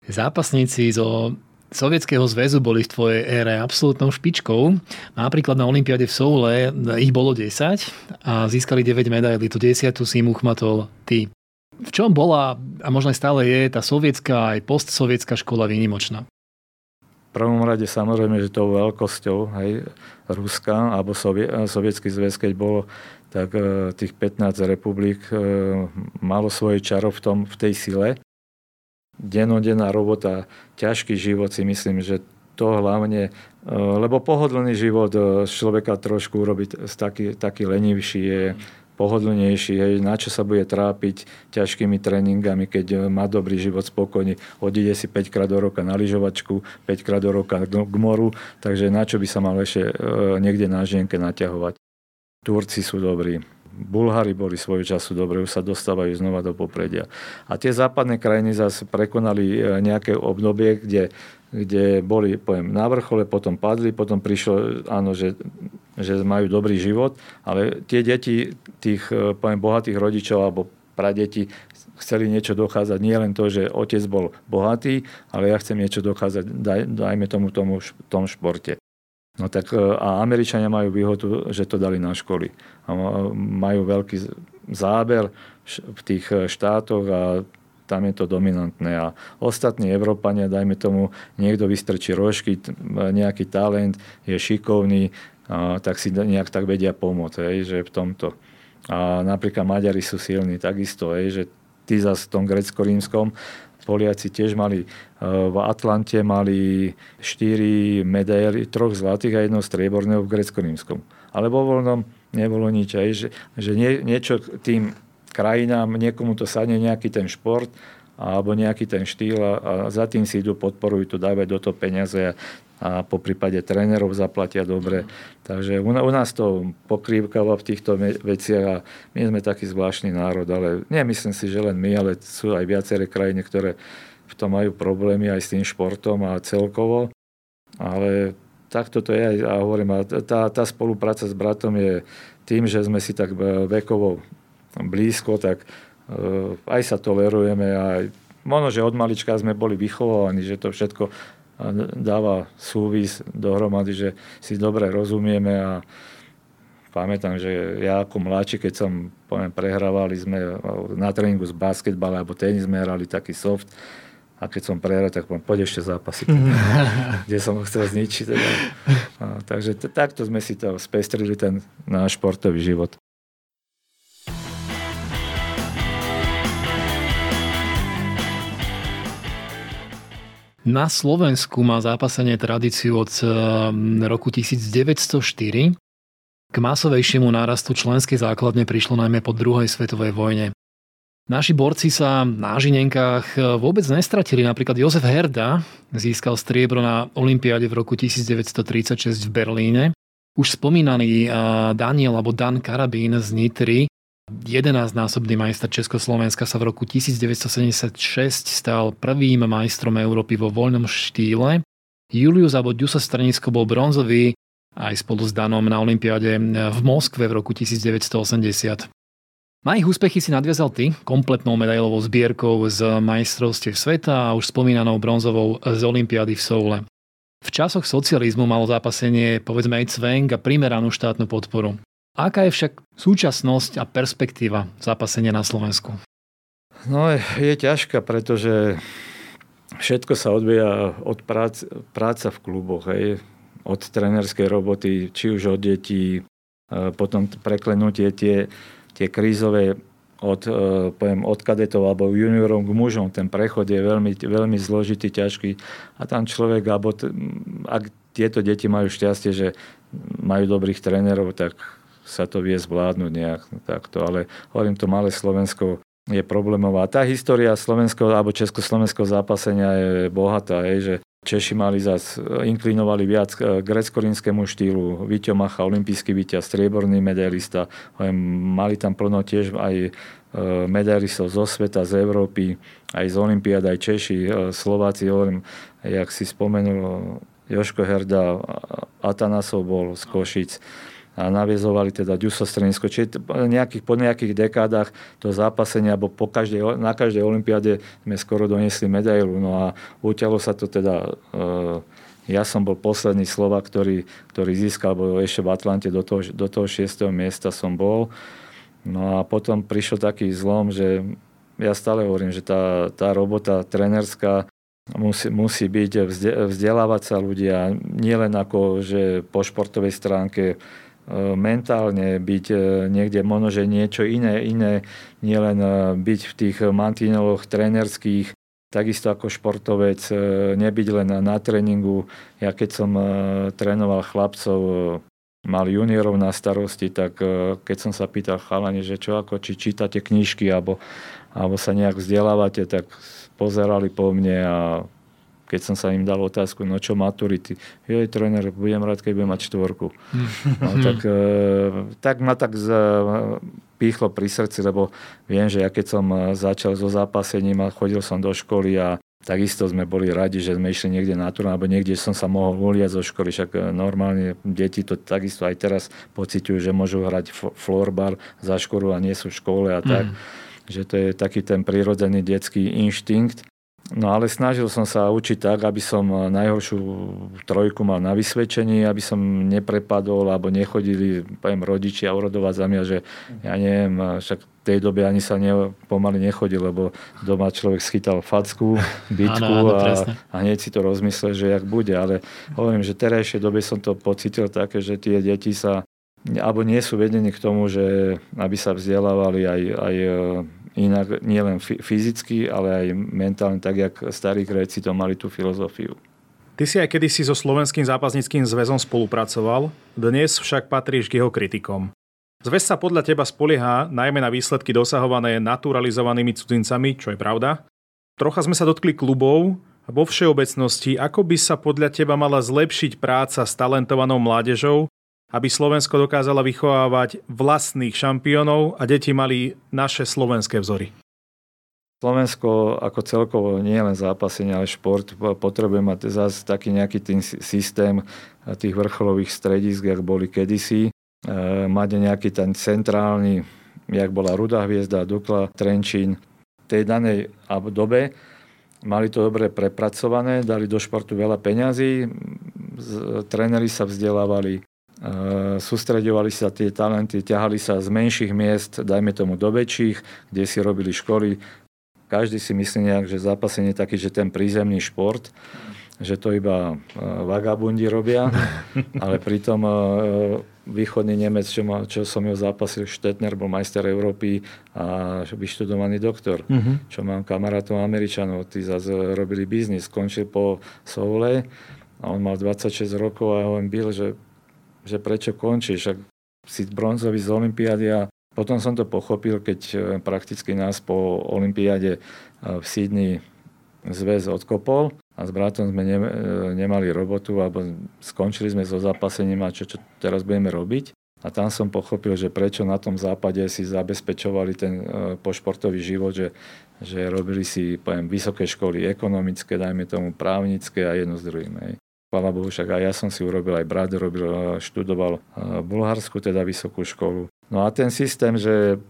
Zápasníci zo Sovietskeho zväzu boli v tvojej ére absolútnou špičkou. Napríklad na Olympiade v Soule ich bolo 10 a získali 9 medailí. Tu 10 si im uchmatol ty. V čom bola, a možno aj stále je, tá sovietská aj postsovietská škola výnimočná? V prvom rade samozrejme, že tou veľkosťou hej, Ruska alebo Sovie, Sovietský zväz, keď bolo, tak e, tých 15 republik e, malo svoje čaro v, tom, v tej sile. Denodenná robota, ťažký život si myslím, že to hlavne, e, lebo pohodlný život človeka trošku urobiť taký, taký lenivší je pohodlnejší, hej, na čo sa bude trápiť ťažkými tréningami, keď e, má dobrý život spokojný, odíde si 5 krát do roka na lyžovačku, 5 krát do roka k moru, takže na čo by sa mal ešte e, niekde na žienke naťahovať. Turci sú dobrí, Bulhári boli svojho času dobre, už sa dostávajú znova do popredia. A tie západné krajiny zase prekonali e, nejaké obdobie, kde kde boli poviem, na vrchole, potom padli, potom prišlo, áno, že, že majú dobrý život, ale tie deti tých e, poviem, bohatých rodičov alebo pradeti chceli niečo dokázať. Nie len to, že otec bol bohatý, ale ja chcem niečo dokázať, daj, dajme tomu tomu tom športe. No tak e, a Američania majú výhodu, že to dali na školy. A majú veľký záber v tých e, štátoch a tam je to dominantné. A ostatní Európania, dajme tomu, niekto vystrčí rožky, nejaký talent, je šikovný, tak si nejak tak vedia pomôcť, hej, že v tomto. A napríklad Maďari sú silní takisto, hej, že tí zase v tom grecko-rímskom Poliaci tiež mali, e, v Atlante mali 4 medaily, troch zlatých a jedno strieborného v grecko-rímskom. Ale vo voľnom nebolo nič. Aj, že, že nie, niečo tým krajinám, niekomu to sadne nejaký ten šport alebo nejaký ten štýl a, a za tým si idú, podporujú to, dávajú do toho peniaze a, a po prípade trénerov zaplatia dobre. Takže u, nás to pokrývkava v týchto veciach a my sme taký zvláštny národ, ale nemyslím si, že len my, ale sú aj viaceré krajiny, ktoré v tom majú problémy aj s tým športom a celkovo. Ale takto to je a hovorím, a tá, tá spolupráca s bratom je tým, že sme si tak vekovo blízko, tak eh, aj sa tolerujeme a možno, že od malička sme boli vychovaní, že to všetko dáva súvis dohromady, že si dobre rozumieme a pamätám, že ja ako mladší, keď som poviem, prehrávali sme na tréningu z basketbala alebo tenis sme hrali taký soft a keď som prehral, tak poviem, poď ešte zápasy, kde som ho chcel zničiť. Teda. A, takže t- takto sme si to spestrili ten náš športový život. Na Slovensku má zápasenie tradíciu od eh, roku 1904. K masovejšiemu nárastu členskej základne prišlo najmä po druhej svetovej vojne. Naši borci sa na žinenkách eh, vôbec nestratili. Napríklad Jozef Herda získal striebro na Olympiáde v roku 1936 v Berlíne. Už spomínaný eh, Daniel alebo Dan Karabín z Nitry 11-násobný majster Československa sa v roku 1976 stal prvým majstrom Európy vo voľnom štýle. Julius alebo Ďusa Stranisko bol bronzový aj spolu s Danom na Olympiáde v Moskve v roku 1980. Na ich úspechy si nadviazal ty kompletnou medailovou zbierkou z majstrovstiev sveta a už spomínanou bronzovou z Olympiády v Soule. V časoch socializmu malo zápasenie povedzme aj cvenk a primeranú štátnu podporu. Aká je však súčasnosť a perspektíva zápasenia na Slovensku? No je, ťažká, pretože všetko sa odvíja od prác, práca v kluboch. Hej. Od trenerskej roboty, či už od detí, potom preklenutie tie tie krízové od, e, poviem, od kadetov alebo juniorov k mužom, ten prechod je veľmi, veľmi zložitý, ťažký a tam človek, alebo t- ak tieto deti majú šťastie, že majú dobrých trénerov, tak sa to vie zvládnuť nejak takto, ale hovorím to malé Slovensko je problémová. Tá história slovenského alebo československého zápasenia je bohatá, je, že Češi mali zas, inklinovali viac k grecko-rímskému štýlu. Víťo Macha, olimpijský víťaz, strieborný medailista. Mali tam plno tiež aj e, medailistov zo sveta, z Európy, aj z Olympiád, aj Češi, e, Slováci, hovorím, jak si spomenul, Joško Herda, Atanasov bol z Košic a naviezovali teda Ďuso Strenisko. Čiže nejakých, po nejakých dekádach to zápasenie, alebo po každej, na každej olympiáde sme skoro doniesli medailu. No a utialo sa to teda e, ja som bol posledný Slovak, ktorý, ktorý získal, alebo ešte v Atlante do toho, do toho 6. miesta som bol. No a potom prišiel taký zlom, že ja stále hovorím, že tá, tá robota trenerská musí, musí byť vzdelávať sa ľudia, nielen ako, že po športovej stránke mentálne byť e, niekde možno, že niečo iné, iné, nielen e, byť v tých mantineloch trénerských, takisto ako športovec, nebyť len na tréningu. Ja keď som trénoval chlapcov, mal juniorov na starosti, tak keď som sa pýtal chalani, že čo ako, či čítate knižky alebo, alebo sa nejak vzdelávate, tak pozerali po mne a keď som sa im dal otázku, no čo maturity. Jej, tréner, budem rád, keď budem mať štvorku. No, tak, e, tak ma tak z, pýchlo pri srdci, lebo viem, že ja keď som e, začal so zápasením a chodil som do školy a Takisto sme boli radi, že sme išli niekde na turné, alebo niekde som sa mohol uliať zo školy, však e, normálne deti to takisto aj teraz pociťujú, že môžu hrať floorball za školu a nie sú v škole a tak. Mm. Že to je taký ten prirodzený detský inštinkt. No ale snažil som sa učiť tak, aby som najhoršiu trojku mal na vysvedčení, aby som neprepadol, alebo nechodili poviem, rodičia urodovať za mňa, že ja neviem, však v tej dobe ani sa ne, pomaly nechodil, lebo doma človek schytal facku, bytku a, a hneď si to rozmyslel, že jak bude. Ale hovorím, že terajšej dobe som to pocitil také, že tie deti sa alebo nie sú vedení k tomu, že aby sa vzdelávali aj, aj inak nielen fyzicky, ale aj mentálne, tak jak starí Gréci to mali tú filozofiu. Ty si aj kedysi so Slovenským zápasnickým zväzom spolupracoval, dnes však patríš k jeho kritikom. Zväz sa podľa teba spolieha najmä na výsledky dosahované naturalizovanými cudzincami, čo je pravda. Trocha sme sa dotkli klubov, vo všeobecnosti, ako by sa podľa teba mala zlepšiť práca s talentovanou mládežou, aby Slovensko dokázala vychovávať vlastných šampiónov a deti mali naše slovenské vzory? Slovensko ako celkovo nie len zápasenie, ale šport potrebuje mať zase taký nejaký tým systém tých vrcholových stredisk, jak boli kedysi. E, nejaký ten centrálny, jak bola Rudá hviezda, Dukla, Trenčín. V tej danej dobe mali to dobre prepracované, dali do športu veľa peňazí, tréneri sa vzdelávali sústredovali sa tie talenty, ťahali sa z menších miest, dajme tomu do väčších, kde si robili školy. Každý si myslí nejak, že zápasenie je taký, že ten prízemný šport, že to iba eh, vagabundi robia, ale pritom eh, východný Nemec, čo, ma, čo som ho zápasil, Štetner bol majster Európy a vyštudovaný doktor. Uh-huh. Čo mám kamarátov Američanov, tí zase robili biznis, skončil po Soule a on mal 26 rokov a on byl, že že prečo končíš, ak si bronzový z Olympiády a potom som to pochopil, keď e, prakticky nás po Olympiáde e, v Sydney zväz odkopol a s bratom sme ne, e, nemali robotu alebo skončili sme so zápasením a čo, čo teraz budeme robiť. A tam som pochopil, že prečo na tom západe si zabezpečovali ten pošportový život, že, že robili si poviem, vysoké školy ekonomické, dajme tomu právnické a jedno s druhým. Hej. Chvala Bohu, však aj ja som si urobil, aj brat robil, študoval v Bulharsku, teda vysokú školu. No a ten systém, že,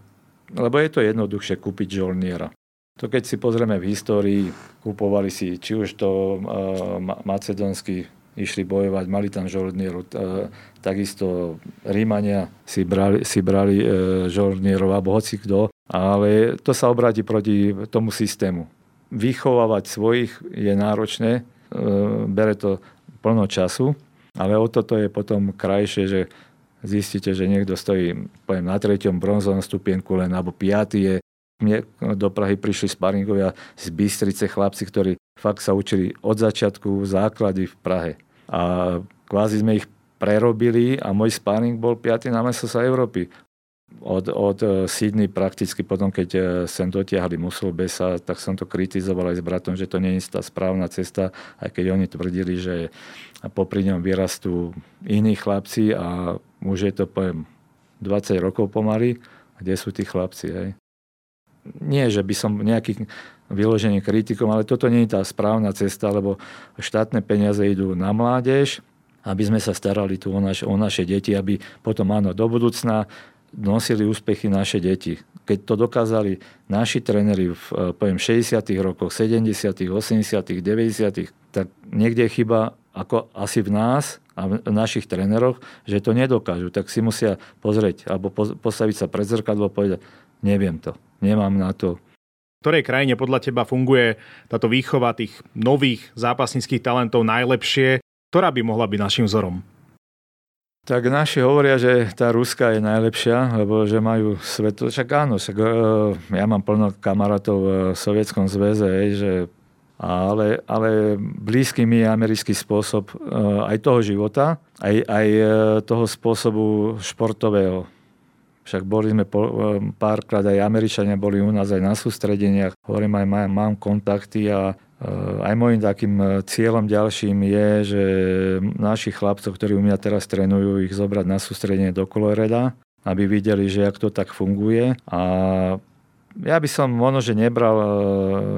lebo je to jednoduchšie kúpiť žolniera. To keď si pozrieme v histórii, kupovali si či už to uh, macedonský išli bojovať, mali tam žoldnierov. Uh, takisto Rímania si brali, si brali uh, žoldnierov, alebo hoci kto, ale to sa obráti proti tomu systému. Vychovávať svojich je náročné, uh, bere to plno času, ale o toto je potom krajšie, že zistíte, že niekto stojí poviem, na treťom bronzovom stupienku len, alebo piatý je. Mne do Prahy prišli sparingovia z Bystrice, chlapci, ktorí fakt sa učili od začiatku základy v Prahe. A kvázi sme ich prerobili a môj sparing bol piatý na sa Európy od, od e, Sydney prakticky potom, keď e, sem dotiahli Musulbesa, tak som to kritizoval aj s bratom, že to nie je tá správna cesta, aj keď oni tvrdili, že popri ňom vyrastú iní chlapci a už je to, poviem, 20 rokov pomaly. Kde sú tí chlapci? Hej? Nie, že by som nejaký vyložený kritikom, ale toto nie je tá správna cesta, lebo štátne peniaze idú na mládež, aby sme sa starali tu o, naš, o naše deti, aby potom áno, do budúcna nosili úspechy naše deti. Keď to dokázali naši tréneri v eh, poviem, 60. rokoch, 70., 80., 90., tak niekde chyba ako asi v nás a v našich tréneroch, že to nedokážu. Tak si musia pozrieť alebo postaviť sa pred zrkadlo a povedať, neviem to, nemám na to. V ktorej krajine podľa teba funguje táto výchova tých nových zápasníckých talentov najlepšie? Ktorá by mohla byť našim vzorom? Tak naši hovoria, že tá Ruska je najlepšia, lebo že majú svetu. Však áno, však, uh, ja mám plno kamarátov v Sovietskom zväze, že, ale, ale blízky mi je americký spôsob uh, aj toho života, aj, aj uh, toho spôsobu športového. Však boli sme párkrát aj Američania boli u nás aj na sústredeniach. Hovorím aj, mám, kontakty a aj môjim takým eh, cieľom ďalším je, že našich chlapcov, ktorí u mňa teraz trénujú, ich zobrať na sústredenie do Koloreda, aby videli, že jak to tak funguje. A ja by som možno, že nebral, eh,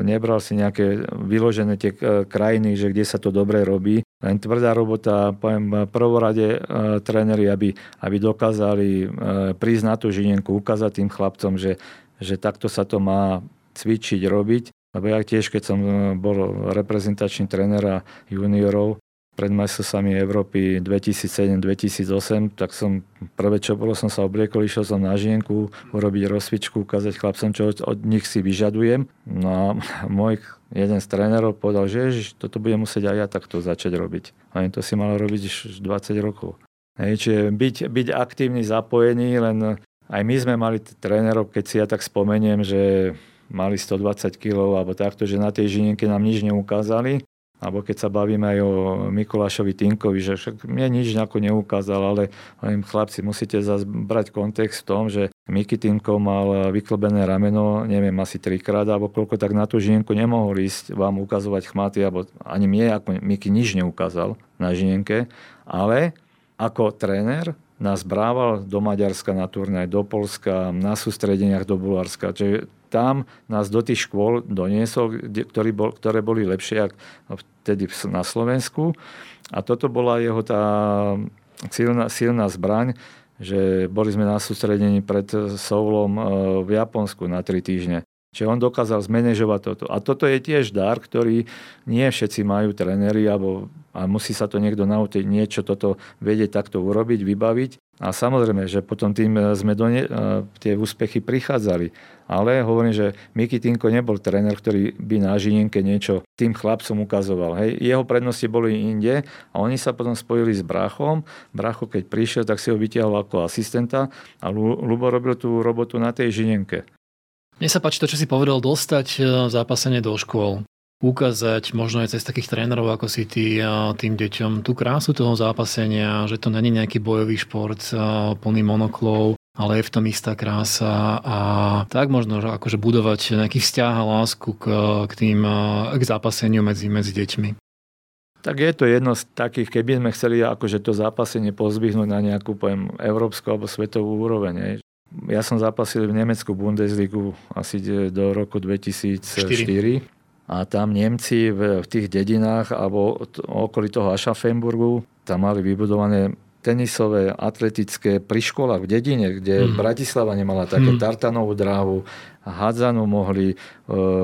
nebral si nejaké vyložené tie krajiny, že kde sa to dobre robí. Len tvrdá robota, poviem, prvorade tréneri, aby, aby dokázali prísť na tú žinienku, ukázať tým chlapcom, že, že takto sa to má cvičiť, robiť lebo ja tiež, keď som e, bol reprezentačný tréner a juniorov pred majstrovstvami Európy 2007-2008, tak som prvé, čo bolo, som sa obliekol, išiel som na žienku, urobiť rozcvičku, ukázať chlapcom, čo od nich si vyžadujem. No a môj jeden z trénerov povedal, že ježiš, toto bude musieť aj ja takto začať robiť. A to si mal robiť už 20 rokov. Hej, čiže byť, byť aktívny, zapojený, len aj my sme mali trénerov, keď si ja tak spomeniem, že mali 120 kg alebo takto, že na tej žinienke nám nič neukázali. Alebo keď sa bavíme aj o Mikulášovi Tinkovi, že však mne nič ako neukázal, ale hovorím, chlapci, musíte zase brať kontext v tom, že Miki Tinko mal vyklbené rameno, neviem, asi trikrát alebo koľko, tak na tú žinienku nemohol ísť vám ukazovať chmaty, alebo ani mne, ako Miki nič neukázal na žinienke, ale ako tréner nás brával do Maďarska na turnaj, do Polska, na sústredeniach do Bulharska. Čiže tam nás do tých škôl doniesol, ktorý bol, ktoré boli lepšie ako vtedy na Slovensku. A toto bola jeho tá silná, silná zbraň, že boli sme na sústredení pred Soulom e, v Japonsku na tri týždne. Čiže on dokázal zmanéžovať toto. A toto je tiež dar, ktorý nie všetci majú trenery, alebo, a musí sa to niekto naučiť niečo toto vedieť takto urobiť, vybaviť. A samozrejme, že potom tým e, sme do ne, e, tie úspechy prichádzali. Ale hovorím, že Miki Tinko nebol tréner, ktorý by na Žinienke niečo tým chlapcom ukazoval. Hej. Jeho prednosti boli inde a oni sa potom spojili s Brachom. Bracho, keď prišiel, tak si ho vytiahol ako asistenta a Lubo robil tú robotu na tej Žinienke. Mne sa páči to, čo si povedal, dostať e, zápasenie do škôl. Ukázať možno aj cez takých trénerov ako si ty tým deťom tú krásu toho zápasenia, že to není nejaký bojový šport e, plný monoklov, ale je v tom istá krása a tak možno že akože budovať nejaký vzťah a lásku k, k tým e, k zápaseniu medzi, medzi deťmi. Tak je to jedno z takých, keby sme chceli akože to zápasenie pozvihnúť na nejakú poviem, európsku alebo svetovú úroveň. Ja som zapasil v Nemecku Bundesligu asi do roku 2004. 4. a tam Nemci v, v tých dedinách alebo okolí toho Aschaffenburgu tam mali vybudované tenisové, atletické pri školách v dedine, kde mm. Bratislava nemala také mm. tartanovú dráhu, hádzanú mohli, e,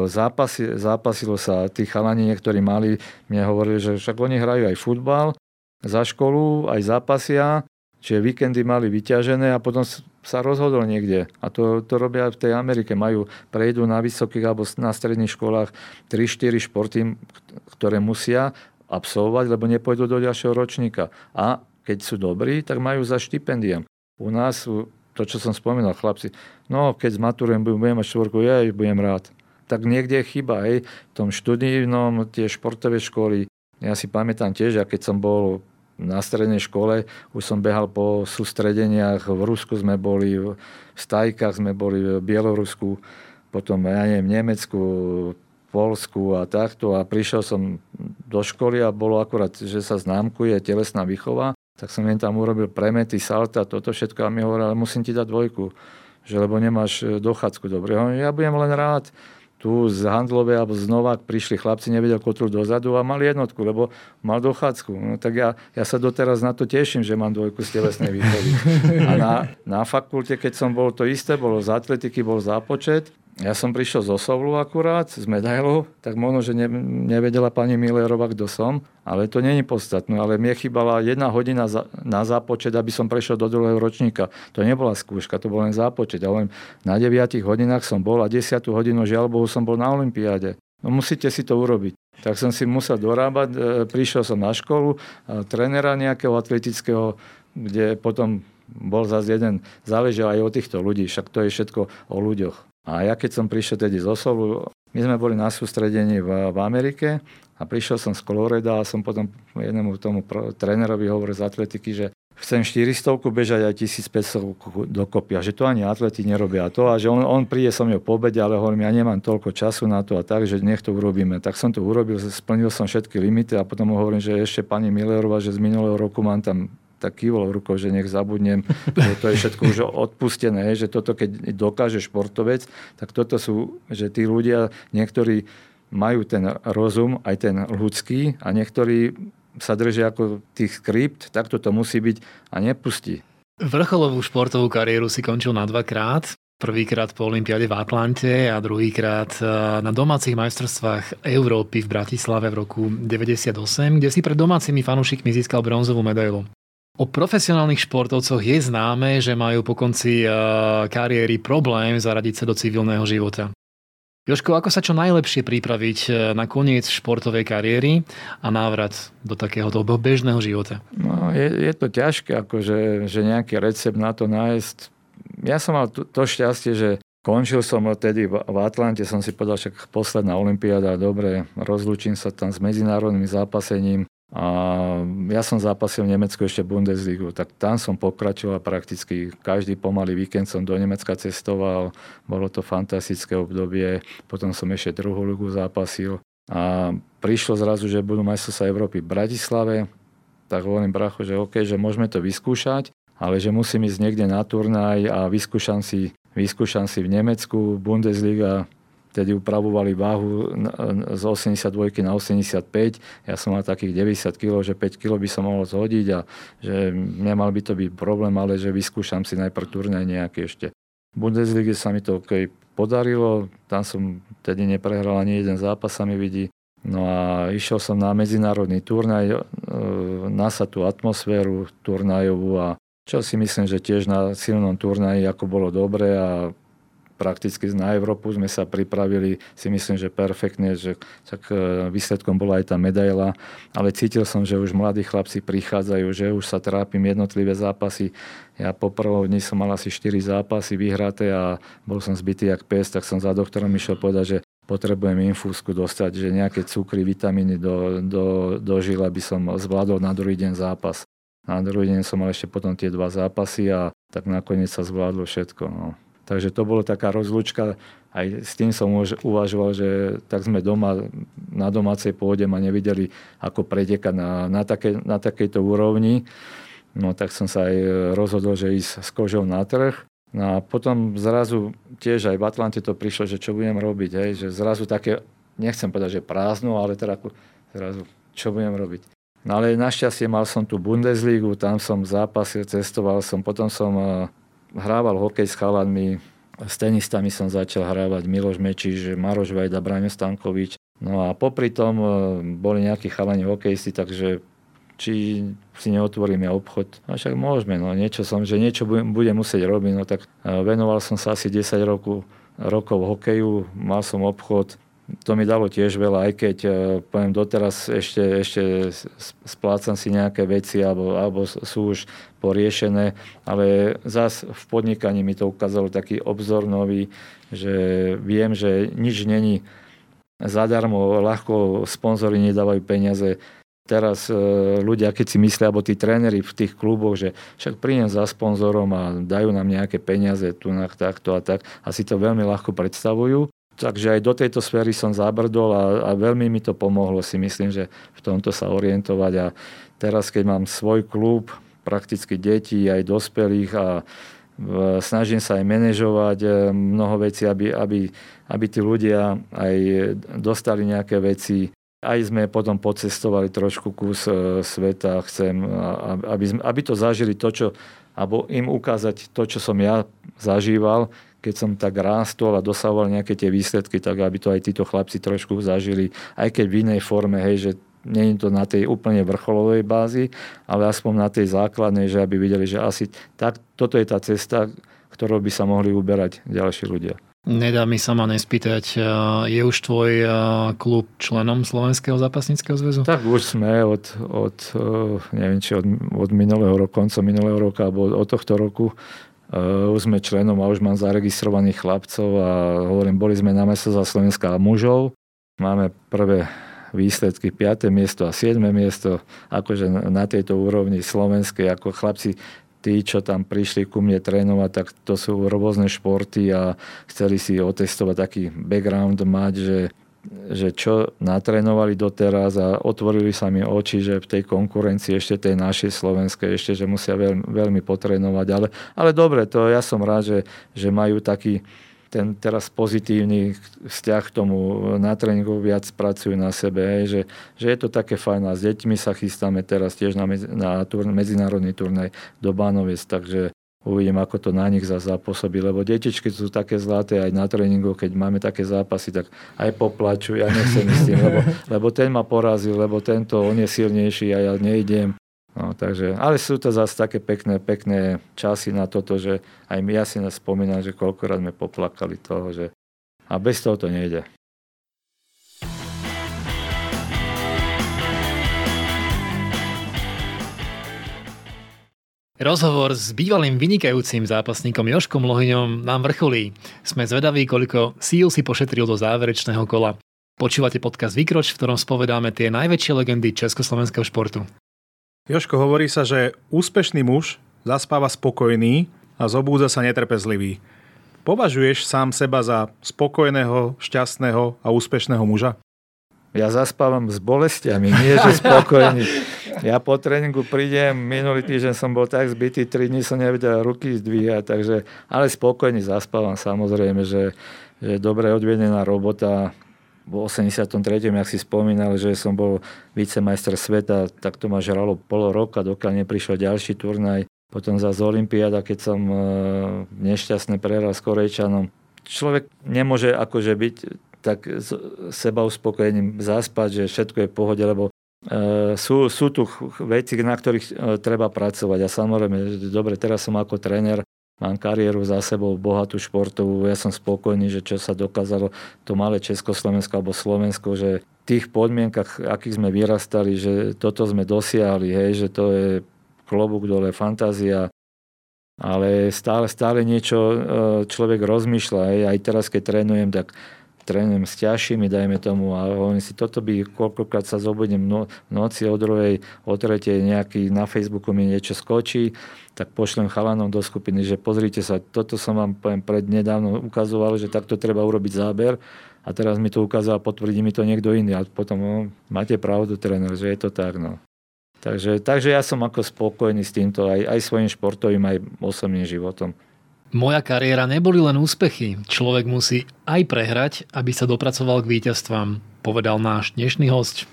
zápasi, zápasilo sa, tí chalani niektorí mali, mne hovorili, že však oni hrajú aj futbal za školu, aj zápasia, čiže víkendy mali vyťažené a potom sa rozhodol niekde. A to, to robia v tej Amerike. Majú, prejdú na vysokých alebo na stredných školách 3-4 športy, ktoré musia absolvovať, lebo nepôjdu do ďalšieho ročníka. A keď sú dobrí, tak majú za štipendiem. U nás sú to, čo som spomínal, chlapci, no keď zmaturujem, budem mať štvorku, ja budem rád. Tak niekde je chyba, hej, v tom študijnom, tie športové školy, ja si pamätám tiež, a keď som bol na strednej škole, už som behal po sústredeniach, v Rusku sme boli, v Stajkách sme boli, v Bielorusku, potom, ja neviem, Nemecku, Polsku a takto. A prišiel som do školy a bolo akurát, že sa známkuje telesná výchova, tak som jen tam urobil premety, salta, toto všetko. A mi hovoril, ale musím ti dať dvojku, že lebo nemáš e, dochádzku dobre. Ja budem len rád, tu z Handlove alebo z Novák prišli chlapci, nevedel kotru dozadu a mali jednotku, lebo mal dochádzku. No, tak ja, ja sa doteraz na to teším, že mám dvojku z telesnej výchovy. A na, na fakulte, keď som bol to isté, bolo z atletiky, bol zápočet ja som prišiel z Osovlu akurát, z medailou, tak možno, že ne, nevedela pani Millerová, kto som, ale to není podstatné. Ale mne chýbala jedna hodina za, na zápočet, aby som prešiel do druhého ročníka. To nebola skúška, to bol len zápočet. Ja len na 9 hodinách som bol a 10 hodinu, žiaľ Bohu, som bol na Olympiáde. No musíte si to urobiť. Tak som si musel dorábať, e, prišiel som na školu, trénera nejakého atletického, kde potom bol zase jeden, záležal aj o týchto ľudí, však to je všetko o ľuďoch. A ja keď som prišiel tedy z Osolu, my sme boli na sústredení v, v Amerike a prišiel som z Koloreda a som potom jednému tomu trénerovi hovoril z atletiky, že chcem 400 bežať aj 1500 dokopy a že to ani atleti nerobia to a že on, on príde som mňou po obede, ale hovorím, ja nemám toľko času na to a tak, že nech to urobíme. Tak som to urobil, splnil som všetky limity a potom mu hovorím, že ešte pani Millerová, že z minulého roku mám tam tak kývol rukou, že nech zabudnem, že to je všetko už odpustené, že toto keď dokáže športovec, tak toto sú, že tí ľudia, niektorí majú ten rozum, aj ten ľudský a niektorí sa držia ako tých skript, tak toto musí byť a nepustí. Vrcholovú športovú kariéru si končil na dvakrát. Prvýkrát po Olympiade v Atlante a druhýkrát eh, na domácich majstrovstvách Európy v Bratislave v roku 98, kde si pred domácimi fanúšikmi získal bronzovú medailu. O profesionálnych športovcoch je známe, že majú po konci eh, kariéry problém zaradiť sa do civilného života. Joško, ako sa čo najlepšie pripraviť eh, na koniec športovej kariéry a návrat do takéhoto bežného života? No, je, je to ťažké, akože, že nejaký recept na to nájsť. Ja som mal to, to šťastie, že Končil som tedy v Atlante, som si povedal, však posledná olimpiáda, dobre, rozlúčim sa tam s medzinárodným zápasením. A ja som zápasil v Nemecku ešte Bundesligu, tak tam som pokračoval prakticky. Každý pomalý víkend som do Nemecka cestoval, bolo to fantastické obdobie. Potom som ešte druhú ligu zápasil. A prišlo zrazu, že budú majstrovstvá Európy v Bratislave, tak hovorím bracho, že OK, že môžeme to vyskúšať, ale že musím ísť niekde na turnaj a vyskúšam si, vyskúšam si v Nemecku Bundesliga Vtedy upravovali váhu z 82 na 85. Ja som mal takých 90 kg, že 5 kg by som mohol zhodiť a že nemal by to byť problém, ale že vyskúšam si najprv turnaj nejaký ešte. V Bundesliga sa mi to okay podarilo, tam som tedy neprehral ani jeden zápas, sa mi vidí. No a išiel som na medzinárodný turnaj, e, na sa tú atmosféru turnajovú a čo si myslím, že tiež na silnom turnaji ako bolo dobre a prakticky na Európu sme sa pripravili, si myslím, že perfektne, že tak e, výsledkom bola aj tá medaila, ale cítil som, že už mladí chlapci prichádzajú, že už sa trápim jednotlivé zápasy. Ja po prvom dni som mal asi 4 zápasy vyhraté a bol som zbytý jak pes, tak som za doktorom išiel povedať, že potrebujem infúzku dostať, že nejaké cukry, vitamíny do, do, do žil, aby som zvládol na druhý deň zápas. Na druhý deň som mal ešte potom tie dva zápasy a tak nakoniec sa zvládlo všetko. No. Takže to bolo taká rozlučka. Aj s tým som uvažoval, že tak sme doma na domácej pôde ma nevideli ako predeka na, na, také, na takejto úrovni. No tak som sa aj rozhodol, že ísť s kožou na trh. No a potom zrazu tiež aj v Atlante to prišlo, že čo budem robiť, hej, že zrazu také nechcem povedať, že prázdnu, ale teda zrazu, čo budem robiť. No ale našťastie mal som tu Bundesligu, tam som zápasil, cestoval som, potom som uh, hrával hokej s chalanmi, s tenistami som začal hrávať Miloš Mečiš, Maroš Vajda, Braňo Stankovič. No a popri tom uh, boli nejakí chalani hokejisti, takže či si neotvoríme obchod. A však môžeme, no niečo som, že niečo budem, musieť robiť. No tak uh, venoval som sa asi 10 rokov, rokov hokeju, mal som obchod, to mi dalo tiež veľa, aj keď uh, poviem doteraz ešte, ešte splácam si nejaké veci alebo, alebo sú už poriešené, ale zas v podnikaní mi to ukázalo taký obzor nový, že viem, že nič není zadarmo, ľahko sponzory nedávajú peniaze. Teraz uh, ľudia, keď si myslia, alebo tí tréneri v tých kluboch, že však prídem za sponzorom a dajú nám nejaké peniaze tu na takto a tak, asi to veľmi ľahko predstavujú takže aj do tejto sféry som zabrdol a, a veľmi mi to pomohlo si myslím, že v tomto sa orientovať a teraz keď mám svoj klub, prakticky detí aj dospelých a snažím sa aj manažovať e, mnoho vecí, aby, aby, aby tí ľudia aj dostali nejaké veci. Aj sme potom pocestovali trošku kus e, sveta. Chcem, aby, aby to zažili to, čo, alebo im ukázať to, čo som ja zažíval, keď som tak rástol a dosahoval nejaké tie výsledky, tak aby to aj títo chlapci trošku zažili, aj keď v inej forme, hej, že nie je to na tej úplne vrcholovej bázi, ale aspoň na tej základnej, že aby videli, že asi tak, toto je tá cesta, ktorou by sa mohli uberať ďalší ľudia. Nedá mi sa ma nespýtať, je už tvoj klub členom Slovenského zápasníckého zväzu? Tak už sme od, od neviem, či od, od minulého roku, konca minulého roka, alebo od tohto roku Uh, už sme členom a už mám zaregistrovaných chlapcov a hovorím, boli sme na mesto za Slovenska a mužov. Máme prvé výsledky 5. miesto a 7. miesto, akože na tejto úrovni slovenskej, ako chlapci tí, čo tam prišli ku mne trénovať, tak to sú rôzne športy a chceli si otestovať taký background mať, že že čo natrénovali doteraz a otvorili sa mi oči, že v tej konkurencii ešte tej našej slovenskej ešte, že musia veľmi, veľmi potrénovať. Ale, ale dobre, to ja som rád, že, že majú taký ten teraz pozitívny vzťah k tomu na tréningu viac pracujú na sebe, že, že je to také fajn a s deťmi sa chystáme teraz tiež na, na turn, medzinárodný turnaj do Bánoviec, takže uvidím, ako to na nich zase zapôsobí, lebo detičky sú také zlaté aj na tréningu, keď máme také zápasy, tak aj poplačujú, ja nechcem s tým, lebo, lebo ten ma porazil, lebo tento, on je silnejší a ja nejdem. No, takže, ale sú to zase také pekné, pekné časy na toto, že aj my, ja si spomínam, že koľkokrát sme poplakali toho, že a bez toho to nejde. Rozhovor s bývalým vynikajúcim zápasníkom Joškom Lohyňom nám vrcholí. Sme zvedaví, koľko síl si pošetril do záverečného kola. Počúvate podcast Vykroč, v ktorom spovedáme tie najväčšie legendy československého športu. Joško, hovorí sa, že úspešný muž zaspáva spokojný a zobúdza sa netrpezlivý. Považuješ sám seba za spokojného, šťastného a úspešného muža? Ja zaspávam s bolestiami, nie že spokojný. Ja po tréningu prídem, minulý týždeň som bol tak zbytý, 3 dní som nevedel ruky zdvíhať, takže, ale spokojne zaspávam samozrejme, že, že dobre odvedená robota, v 83. ak si spomínal, že som bol vicemajster sveta, tak to ma žralo pol roka, dokiaľ neprišiel ďalší turnaj. Potom za z Olympiáda, keď som e, nešťastne prehral s Korejčanom. Človek nemôže akože byť tak seba uspokojením zaspať, že všetko je v pohode, lebo sú, sú tu veci, na ktorých e, treba pracovať. A samozrejme, dobre, teraz som ako tréner, mám kariéru za sebou, bohatú športovú, ja som spokojný, že čo sa dokázalo to malé Československo alebo Slovensko, že v tých podmienkach, akých sme vyrastali, že toto sme dosiahli, hej, že to je klobúk dole, fantázia, ale stále, stále niečo e, človek rozmýšľa. Hej. Aj teraz, keď trénujem, tak trénujem s ťažšími, dajme tomu, a hovorím si, toto by koľkokrát sa zobudím no, noci o druhej, o tretej, nejaký na Facebooku mi niečo skočí, tak pošlem chalanom do skupiny, že pozrite sa, toto som vám poviem, pred nedávno ukazoval, že takto treba urobiť záber a teraz mi to ukázal a potvrdí mi to niekto iný a potom no, máte pravdu, tréner, že je to tak. No. Takže, takže ja som ako spokojný s týmto aj, aj svojim športovým, aj osobným životom. Moja kariéra neboli len úspechy. Človek musí aj prehrať, aby sa dopracoval k víťazstvám. povedal náš dnešný host.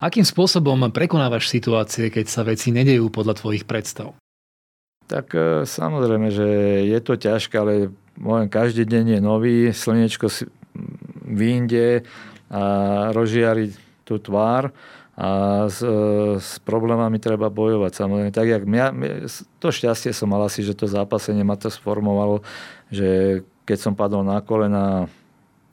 Akým spôsobom prekonávaš situácie, keď sa veci nedejú podľa tvojich predstav? Tak e, samozrejme, že je to ťažké, ale môj každý deň je nový, slnečko vyjde a rozžiari tú tvár a s, e, s problémami treba bojovať. Samozrejme, tak jak mňa, to šťastie som mal asi, že to zápasenie ma to sformovalo, že keď som padol na kolena,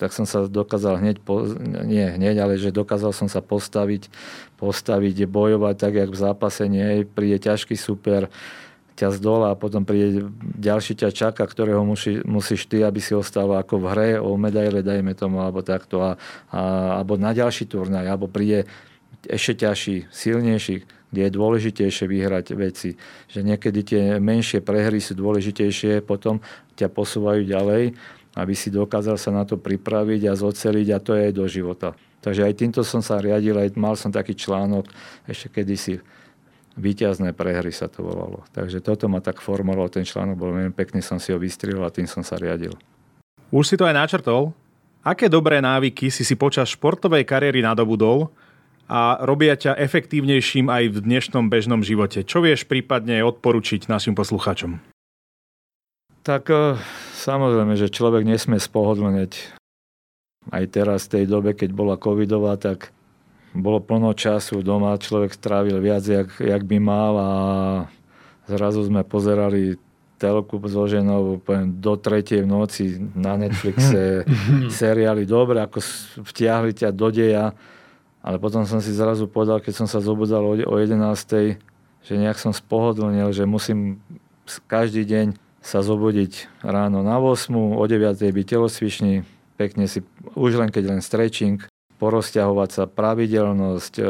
tak som sa dokázal hneď, po, nie hneď, ale že dokázal som sa postaviť, postaviť, bojovať tak, jak v zápase nie, príde ťažký super, ťa z dola a potom príde ďalší ťa čaká, ktorého musí, musíš ty, aby si ostal ako v hre o medaile, dajme tomu, alebo takto, a, a, alebo na ďalší turnaj, alebo príde ešte ťažší, silnejší, kde je dôležitejšie vyhrať veci. Že niekedy tie menšie prehry sú dôležitejšie, potom ťa posúvajú ďalej aby si dokázal sa na to pripraviť a zoceliť a to je aj do života. Takže aj týmto som sa riadil, aj mal som taký článok ešte kedysi Výťazné prehry sa to volalo. Takže toto ma tak formovalo, ten článok bol veľmi pekný, som si ho vystrihol a tým som sa riadil. Už si to aj načrtol. Aké dobré návyky si si počas športovej kariéry nadobudol a robia ťa efektívnejším aj v dnešnom bežnom živote? Čo vieš prípadne odporučiť našim poslucháčom? Tak eh, Samozrejme, že človek nesmie spohodlneť. Aj teraz v tej dobe, keď bola covidová, tak bolo plno času doma, človek strávil viac, jak, jak by mal a zrazu sme pozerali telku so ženou poviem, do tretej v noci na Netflixe seriály dobre, ako vtiahli ťa do deja, ale potom som si zrazu povedal, keď som sa zobudal o 11. že nejak som spohodlnil, že musím každý deň sa zobudiť ráno na 8, o 9 byť telosvišný, pekne si, už len keď len stretching, porozťahovať sa, pravidelnosť, e,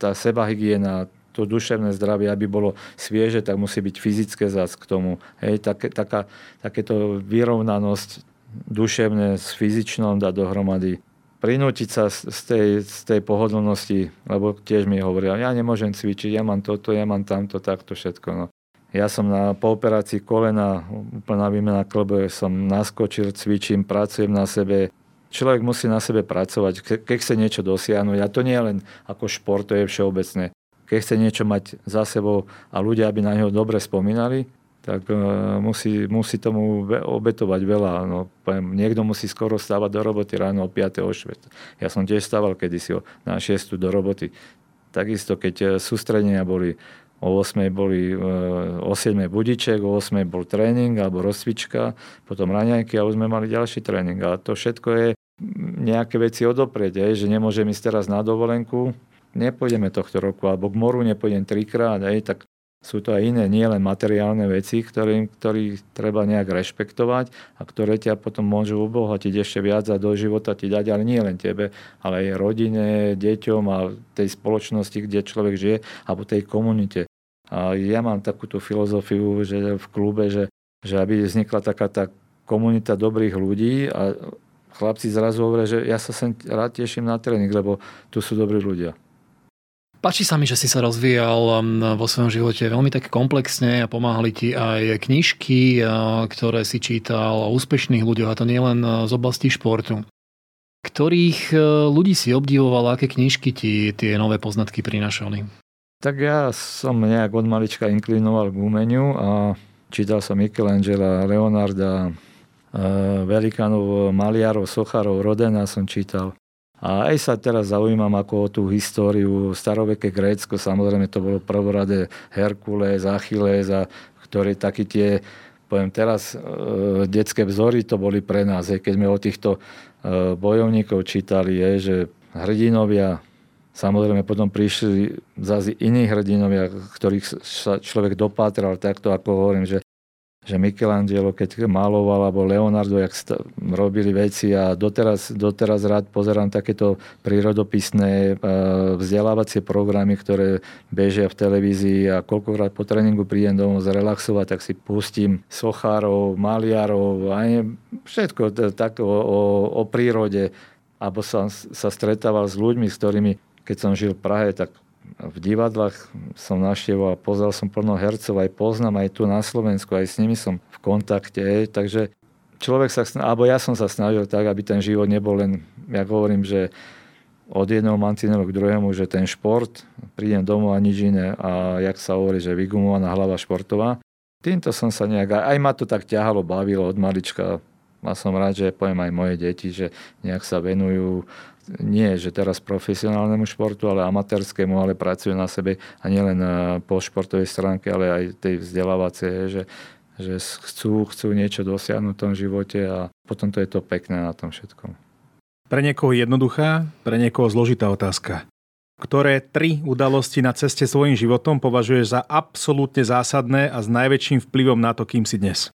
tá sebahygiena, to duševné zdravie, aby bolo svieže, tak musí byť fyzické zác k tomu. Hej, tak, taká, takéto vyrovnanosť duševné s fyzičnou dať dohromady. Prinútiť sa z tej, z tej pohodlnosti, lebo tiež mi hovoria, ja nemôžem cvičiť, ja mám toto, ja mám tamto, takto všetko. No. Ja som na, po operácii kolena, úplná výmena klbe, som naskočil, cvičím, pracujem na sebe. Človek musí na sebe pracovať, ke, keď chce niečo dosiahnuť. A to nie je len ako šport, to je všeobecné. Keď chce niečo mať za sebou a ľudia, aby na neho dobre spomínali, tak uh, musí, musí tomu obetovať veľa. No, poviem, niekto musí skoro stávať do roboty ráno o 5. o 4. Ja som tiež stával kedysi na 6. do roboty. Takisto, keď e, sústredenia boli O 8 boli, e, o 7 budiček, o 8 bol tréning alebo rozcvička, potom raňajky a už sme mali ďalší tréning. A to všetko je nejaké veci odoprieť, aj, že nemôžem ísť teraz na dovolenku, nepôjdeme tohto roku, alebo k moru nepôjdem trikrát, aj, tak sú to aj iné, nie len materiálne veci, ktoré, ktorý treba nejak rešpektovať a ktoré ťa potom môžu obohatiť ešte viac a do života ti dať, ale nie len tebe, ale aj rodine, deťom a tej spoločnosti, kde človek žije, alebo tej komunite. A ja mám takúto filozofiu, že v klube, že, že aby vznikla taká tá komunita dobrých ľudí a chlapci zrazu hovoria, že ja sa sem rád teším na tréning, lebo tu sú dobrí ľudia. Páči sa mi, že si sa rozvíjal um, vo svojom živote veľmi tak komplexne a pomáhali ti aj knižky, uh, ktoré si čítal o úspešných ľuďoch, a to nie len uh, z oblasti športu. Ktorých uh, ľudí si obdivoval, aké knižky ti tie nové poznatky prinašali? Tak ja som nejak od malička inklinoval k umeniu a čítal som Michelangela, Leonarda, velikánov, maliarov, sochárov, Rodena som čítal. A aj sa teraz zaujímam ako o tú históriu staroveké Grécko, samozrejme to bolo prvoradé Herkules, Achilles a ktoré takí tie, poviem teraz, e, detské vzory to boli pre nás. keď sme o týchto e, bojovníkov čítali, je, že hrdinovia, samozrejme potom prišli zase iní hrdinovia, ktorých sa človek dopátral, takto ako hovorím, že že Michelangelo, keď maloval, alebo Leonardo, jak robili veci a doteraz, doteraz rád pozerám takéto prírodopisné e, vzdelávacie programy, ktoré bežia v televízii a koľkokrát po tréningu prídem domov zrelaxovať, tak si pustím sochárov, maliarov, aj všetko tak o, o, o prírode. Alebo som sa stretával s ľuďmi, s ktorými, keď som žil v Prahe, tak v divadlách som navštevoval, pozrel som plno hercov, aj poznám aj tu na Slovensku, aj s nimi som v kontakte, takže človek sa, alebo ja som sa snažil tak, aby ten život nebol len, ja hovorím, že od jedného mantinelu k druhému, že ten šport, prídem domov a nič iné a jak sa hovorí, že vygumovaná hlava športová. Týmto som sa nejak, aj ma to tak ťahalo, bavilo od malička. A som rád, že poviem aj moje deti, že nejak sa venujú nie, že teraz profesionálnemu športu, ale amatérskému, ale pracujú na sebe a nielen eh, po športovej stránke, ale aj tej vzdelávacej, že, že chcú, chcú niečo dosiahnuť v tom živote a potom to je to pekné na tom všetkom. Pre niekoho jednoduchá, pre niekoho zložitá otázka. Ktoré tri udalosti na ceste svojim životom považuješ za absolútne zásadné a s najväčším vplyvom na to, kým si dnes?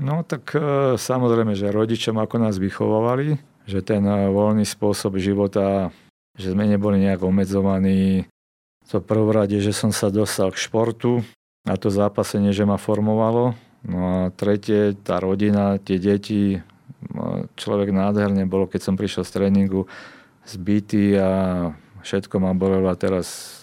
No tak e, samozrejme, že rodičom ako nás vychovávali, že ten e, voľný spôsob života, že sme neboli nejak obmedzovaní. To prvorade, že som sa dostal k športu a to zápasenie, že ma formovalo. No a tretie, tá rodina, tie deti, no, človek nádherne bolo, keď som prišiel z tréningu zbytý a všetko ma bolelo a teraz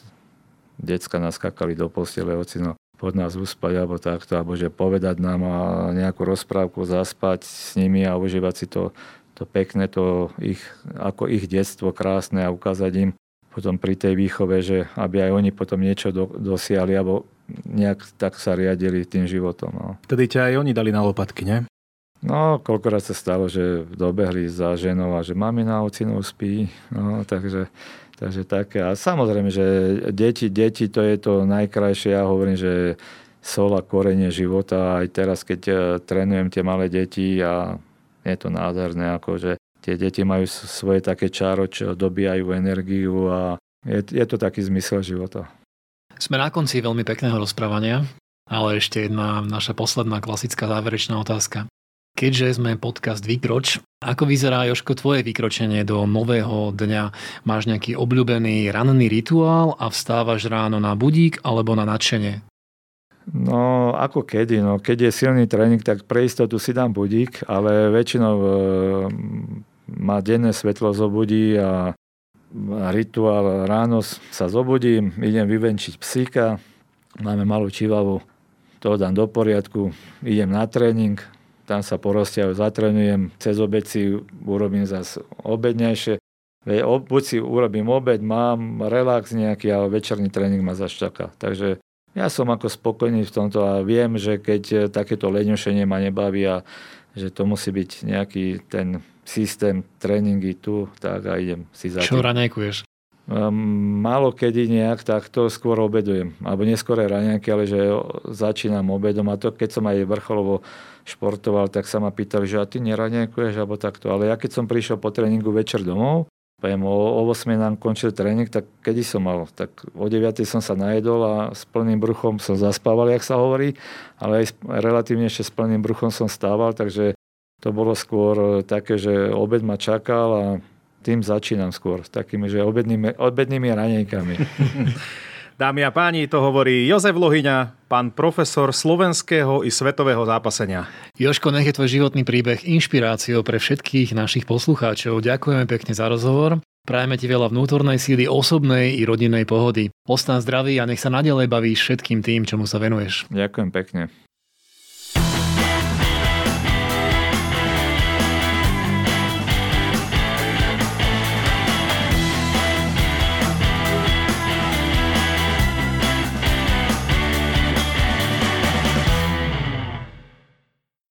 decka naskakali do postele, ocino pod nás uspať alebo takto, alebo že povedať nám a nejakú rozprávku, zaspať s nimi a užívať si to, to pekné, to ich, ako ich detstvo krásne a ukázať im potom pri tej výchove, že aby aj oni potom niečo do, dosiahli alebo nejak tak sa riadili tým životom. No. Vtedy ťa aj oni dali na lopatky, nie? No, koľkokrát sa stalo, že dobehli za ženou a že mamina ocinou spí, no, takže Takže také. A samozrejme, že deti, deti to je to najkrajšie. Ja hovorím, že sol a korenie života. Aj teraz, keď e, trénujem tie malé deti a je to nádherné, ako že tie deti majú svoje také čaro, čo dobíjajú energiu a je, je to taký zmysel života. Sme na konci veľmi pekného rozprávania, ale ešte jedna naša posledná klasická záverečná otázka. Keďže sme podcast Vykroč, ako vyzerá, Joško, tvoje vykročenie do nového dňa? Máš nejaký obľúbený ranný rituál a vstávaš ráno na budík alebo na nadšenie? No, ako kedy. No, keď je silný tréning, tak pre istotu si dám budík, ale väčšinou e, ma denné svetlo zobudí a rituál ráno sa zobudím, idem vyvenčiť psíka, máme malú čivavu, to dám do poriadku, idem na tréning, tam sa porozťahujem, zatrenujem, cez obed si urobím zase obednejšie. Buď si urobím obed, mám relax nejaký, ale večerný tréning ma zase čaká. Takže ja som ako spokojný v tomto a viem, že keď takéto leňošenie ma nebaví a že to musí byť nejaký ten systém tréningy tu, tak a idem si za Čo ranejkuješ? Ehm, málo kedy nejak takto skôr obedujem. Alebo neskôr raňajky, ale že začínam obedom. A to keď som aj vrcholovo športoval, tak sa ma pýtali, že a ty neraňajkuješ alebo takto. Ale ja keď som prišiel po tréningu večer domov, poviem, o, o 8 nám končil tréning, tak kedy som mal? Tak o 9 som sa najedol a s plným bruchom som zaspával, jak sa hovorí, ale aj relatívne ešte s plným bruchom som stával, takže to bolo skôr také, že obed ma čakal a tým začínam skôr, s takými, že obednými, obednými ranejkami. Dámy a páni, to hovorí Jozef Lohyňa, pán profesor slovenského i svetového zápasenia. Joško, nech je tvoj životný príbeh inšpiráciou pre všetkých našich poslucháčov. Ďakujeme pekne za rozhovor. Prajeme ti veľa vnútornej síly, osobnej i rodinnej pohody. Ostan zdravý a nech sa nadalej bavíš všetkým tým, čomu sa venuješ. Ďakujem pekne.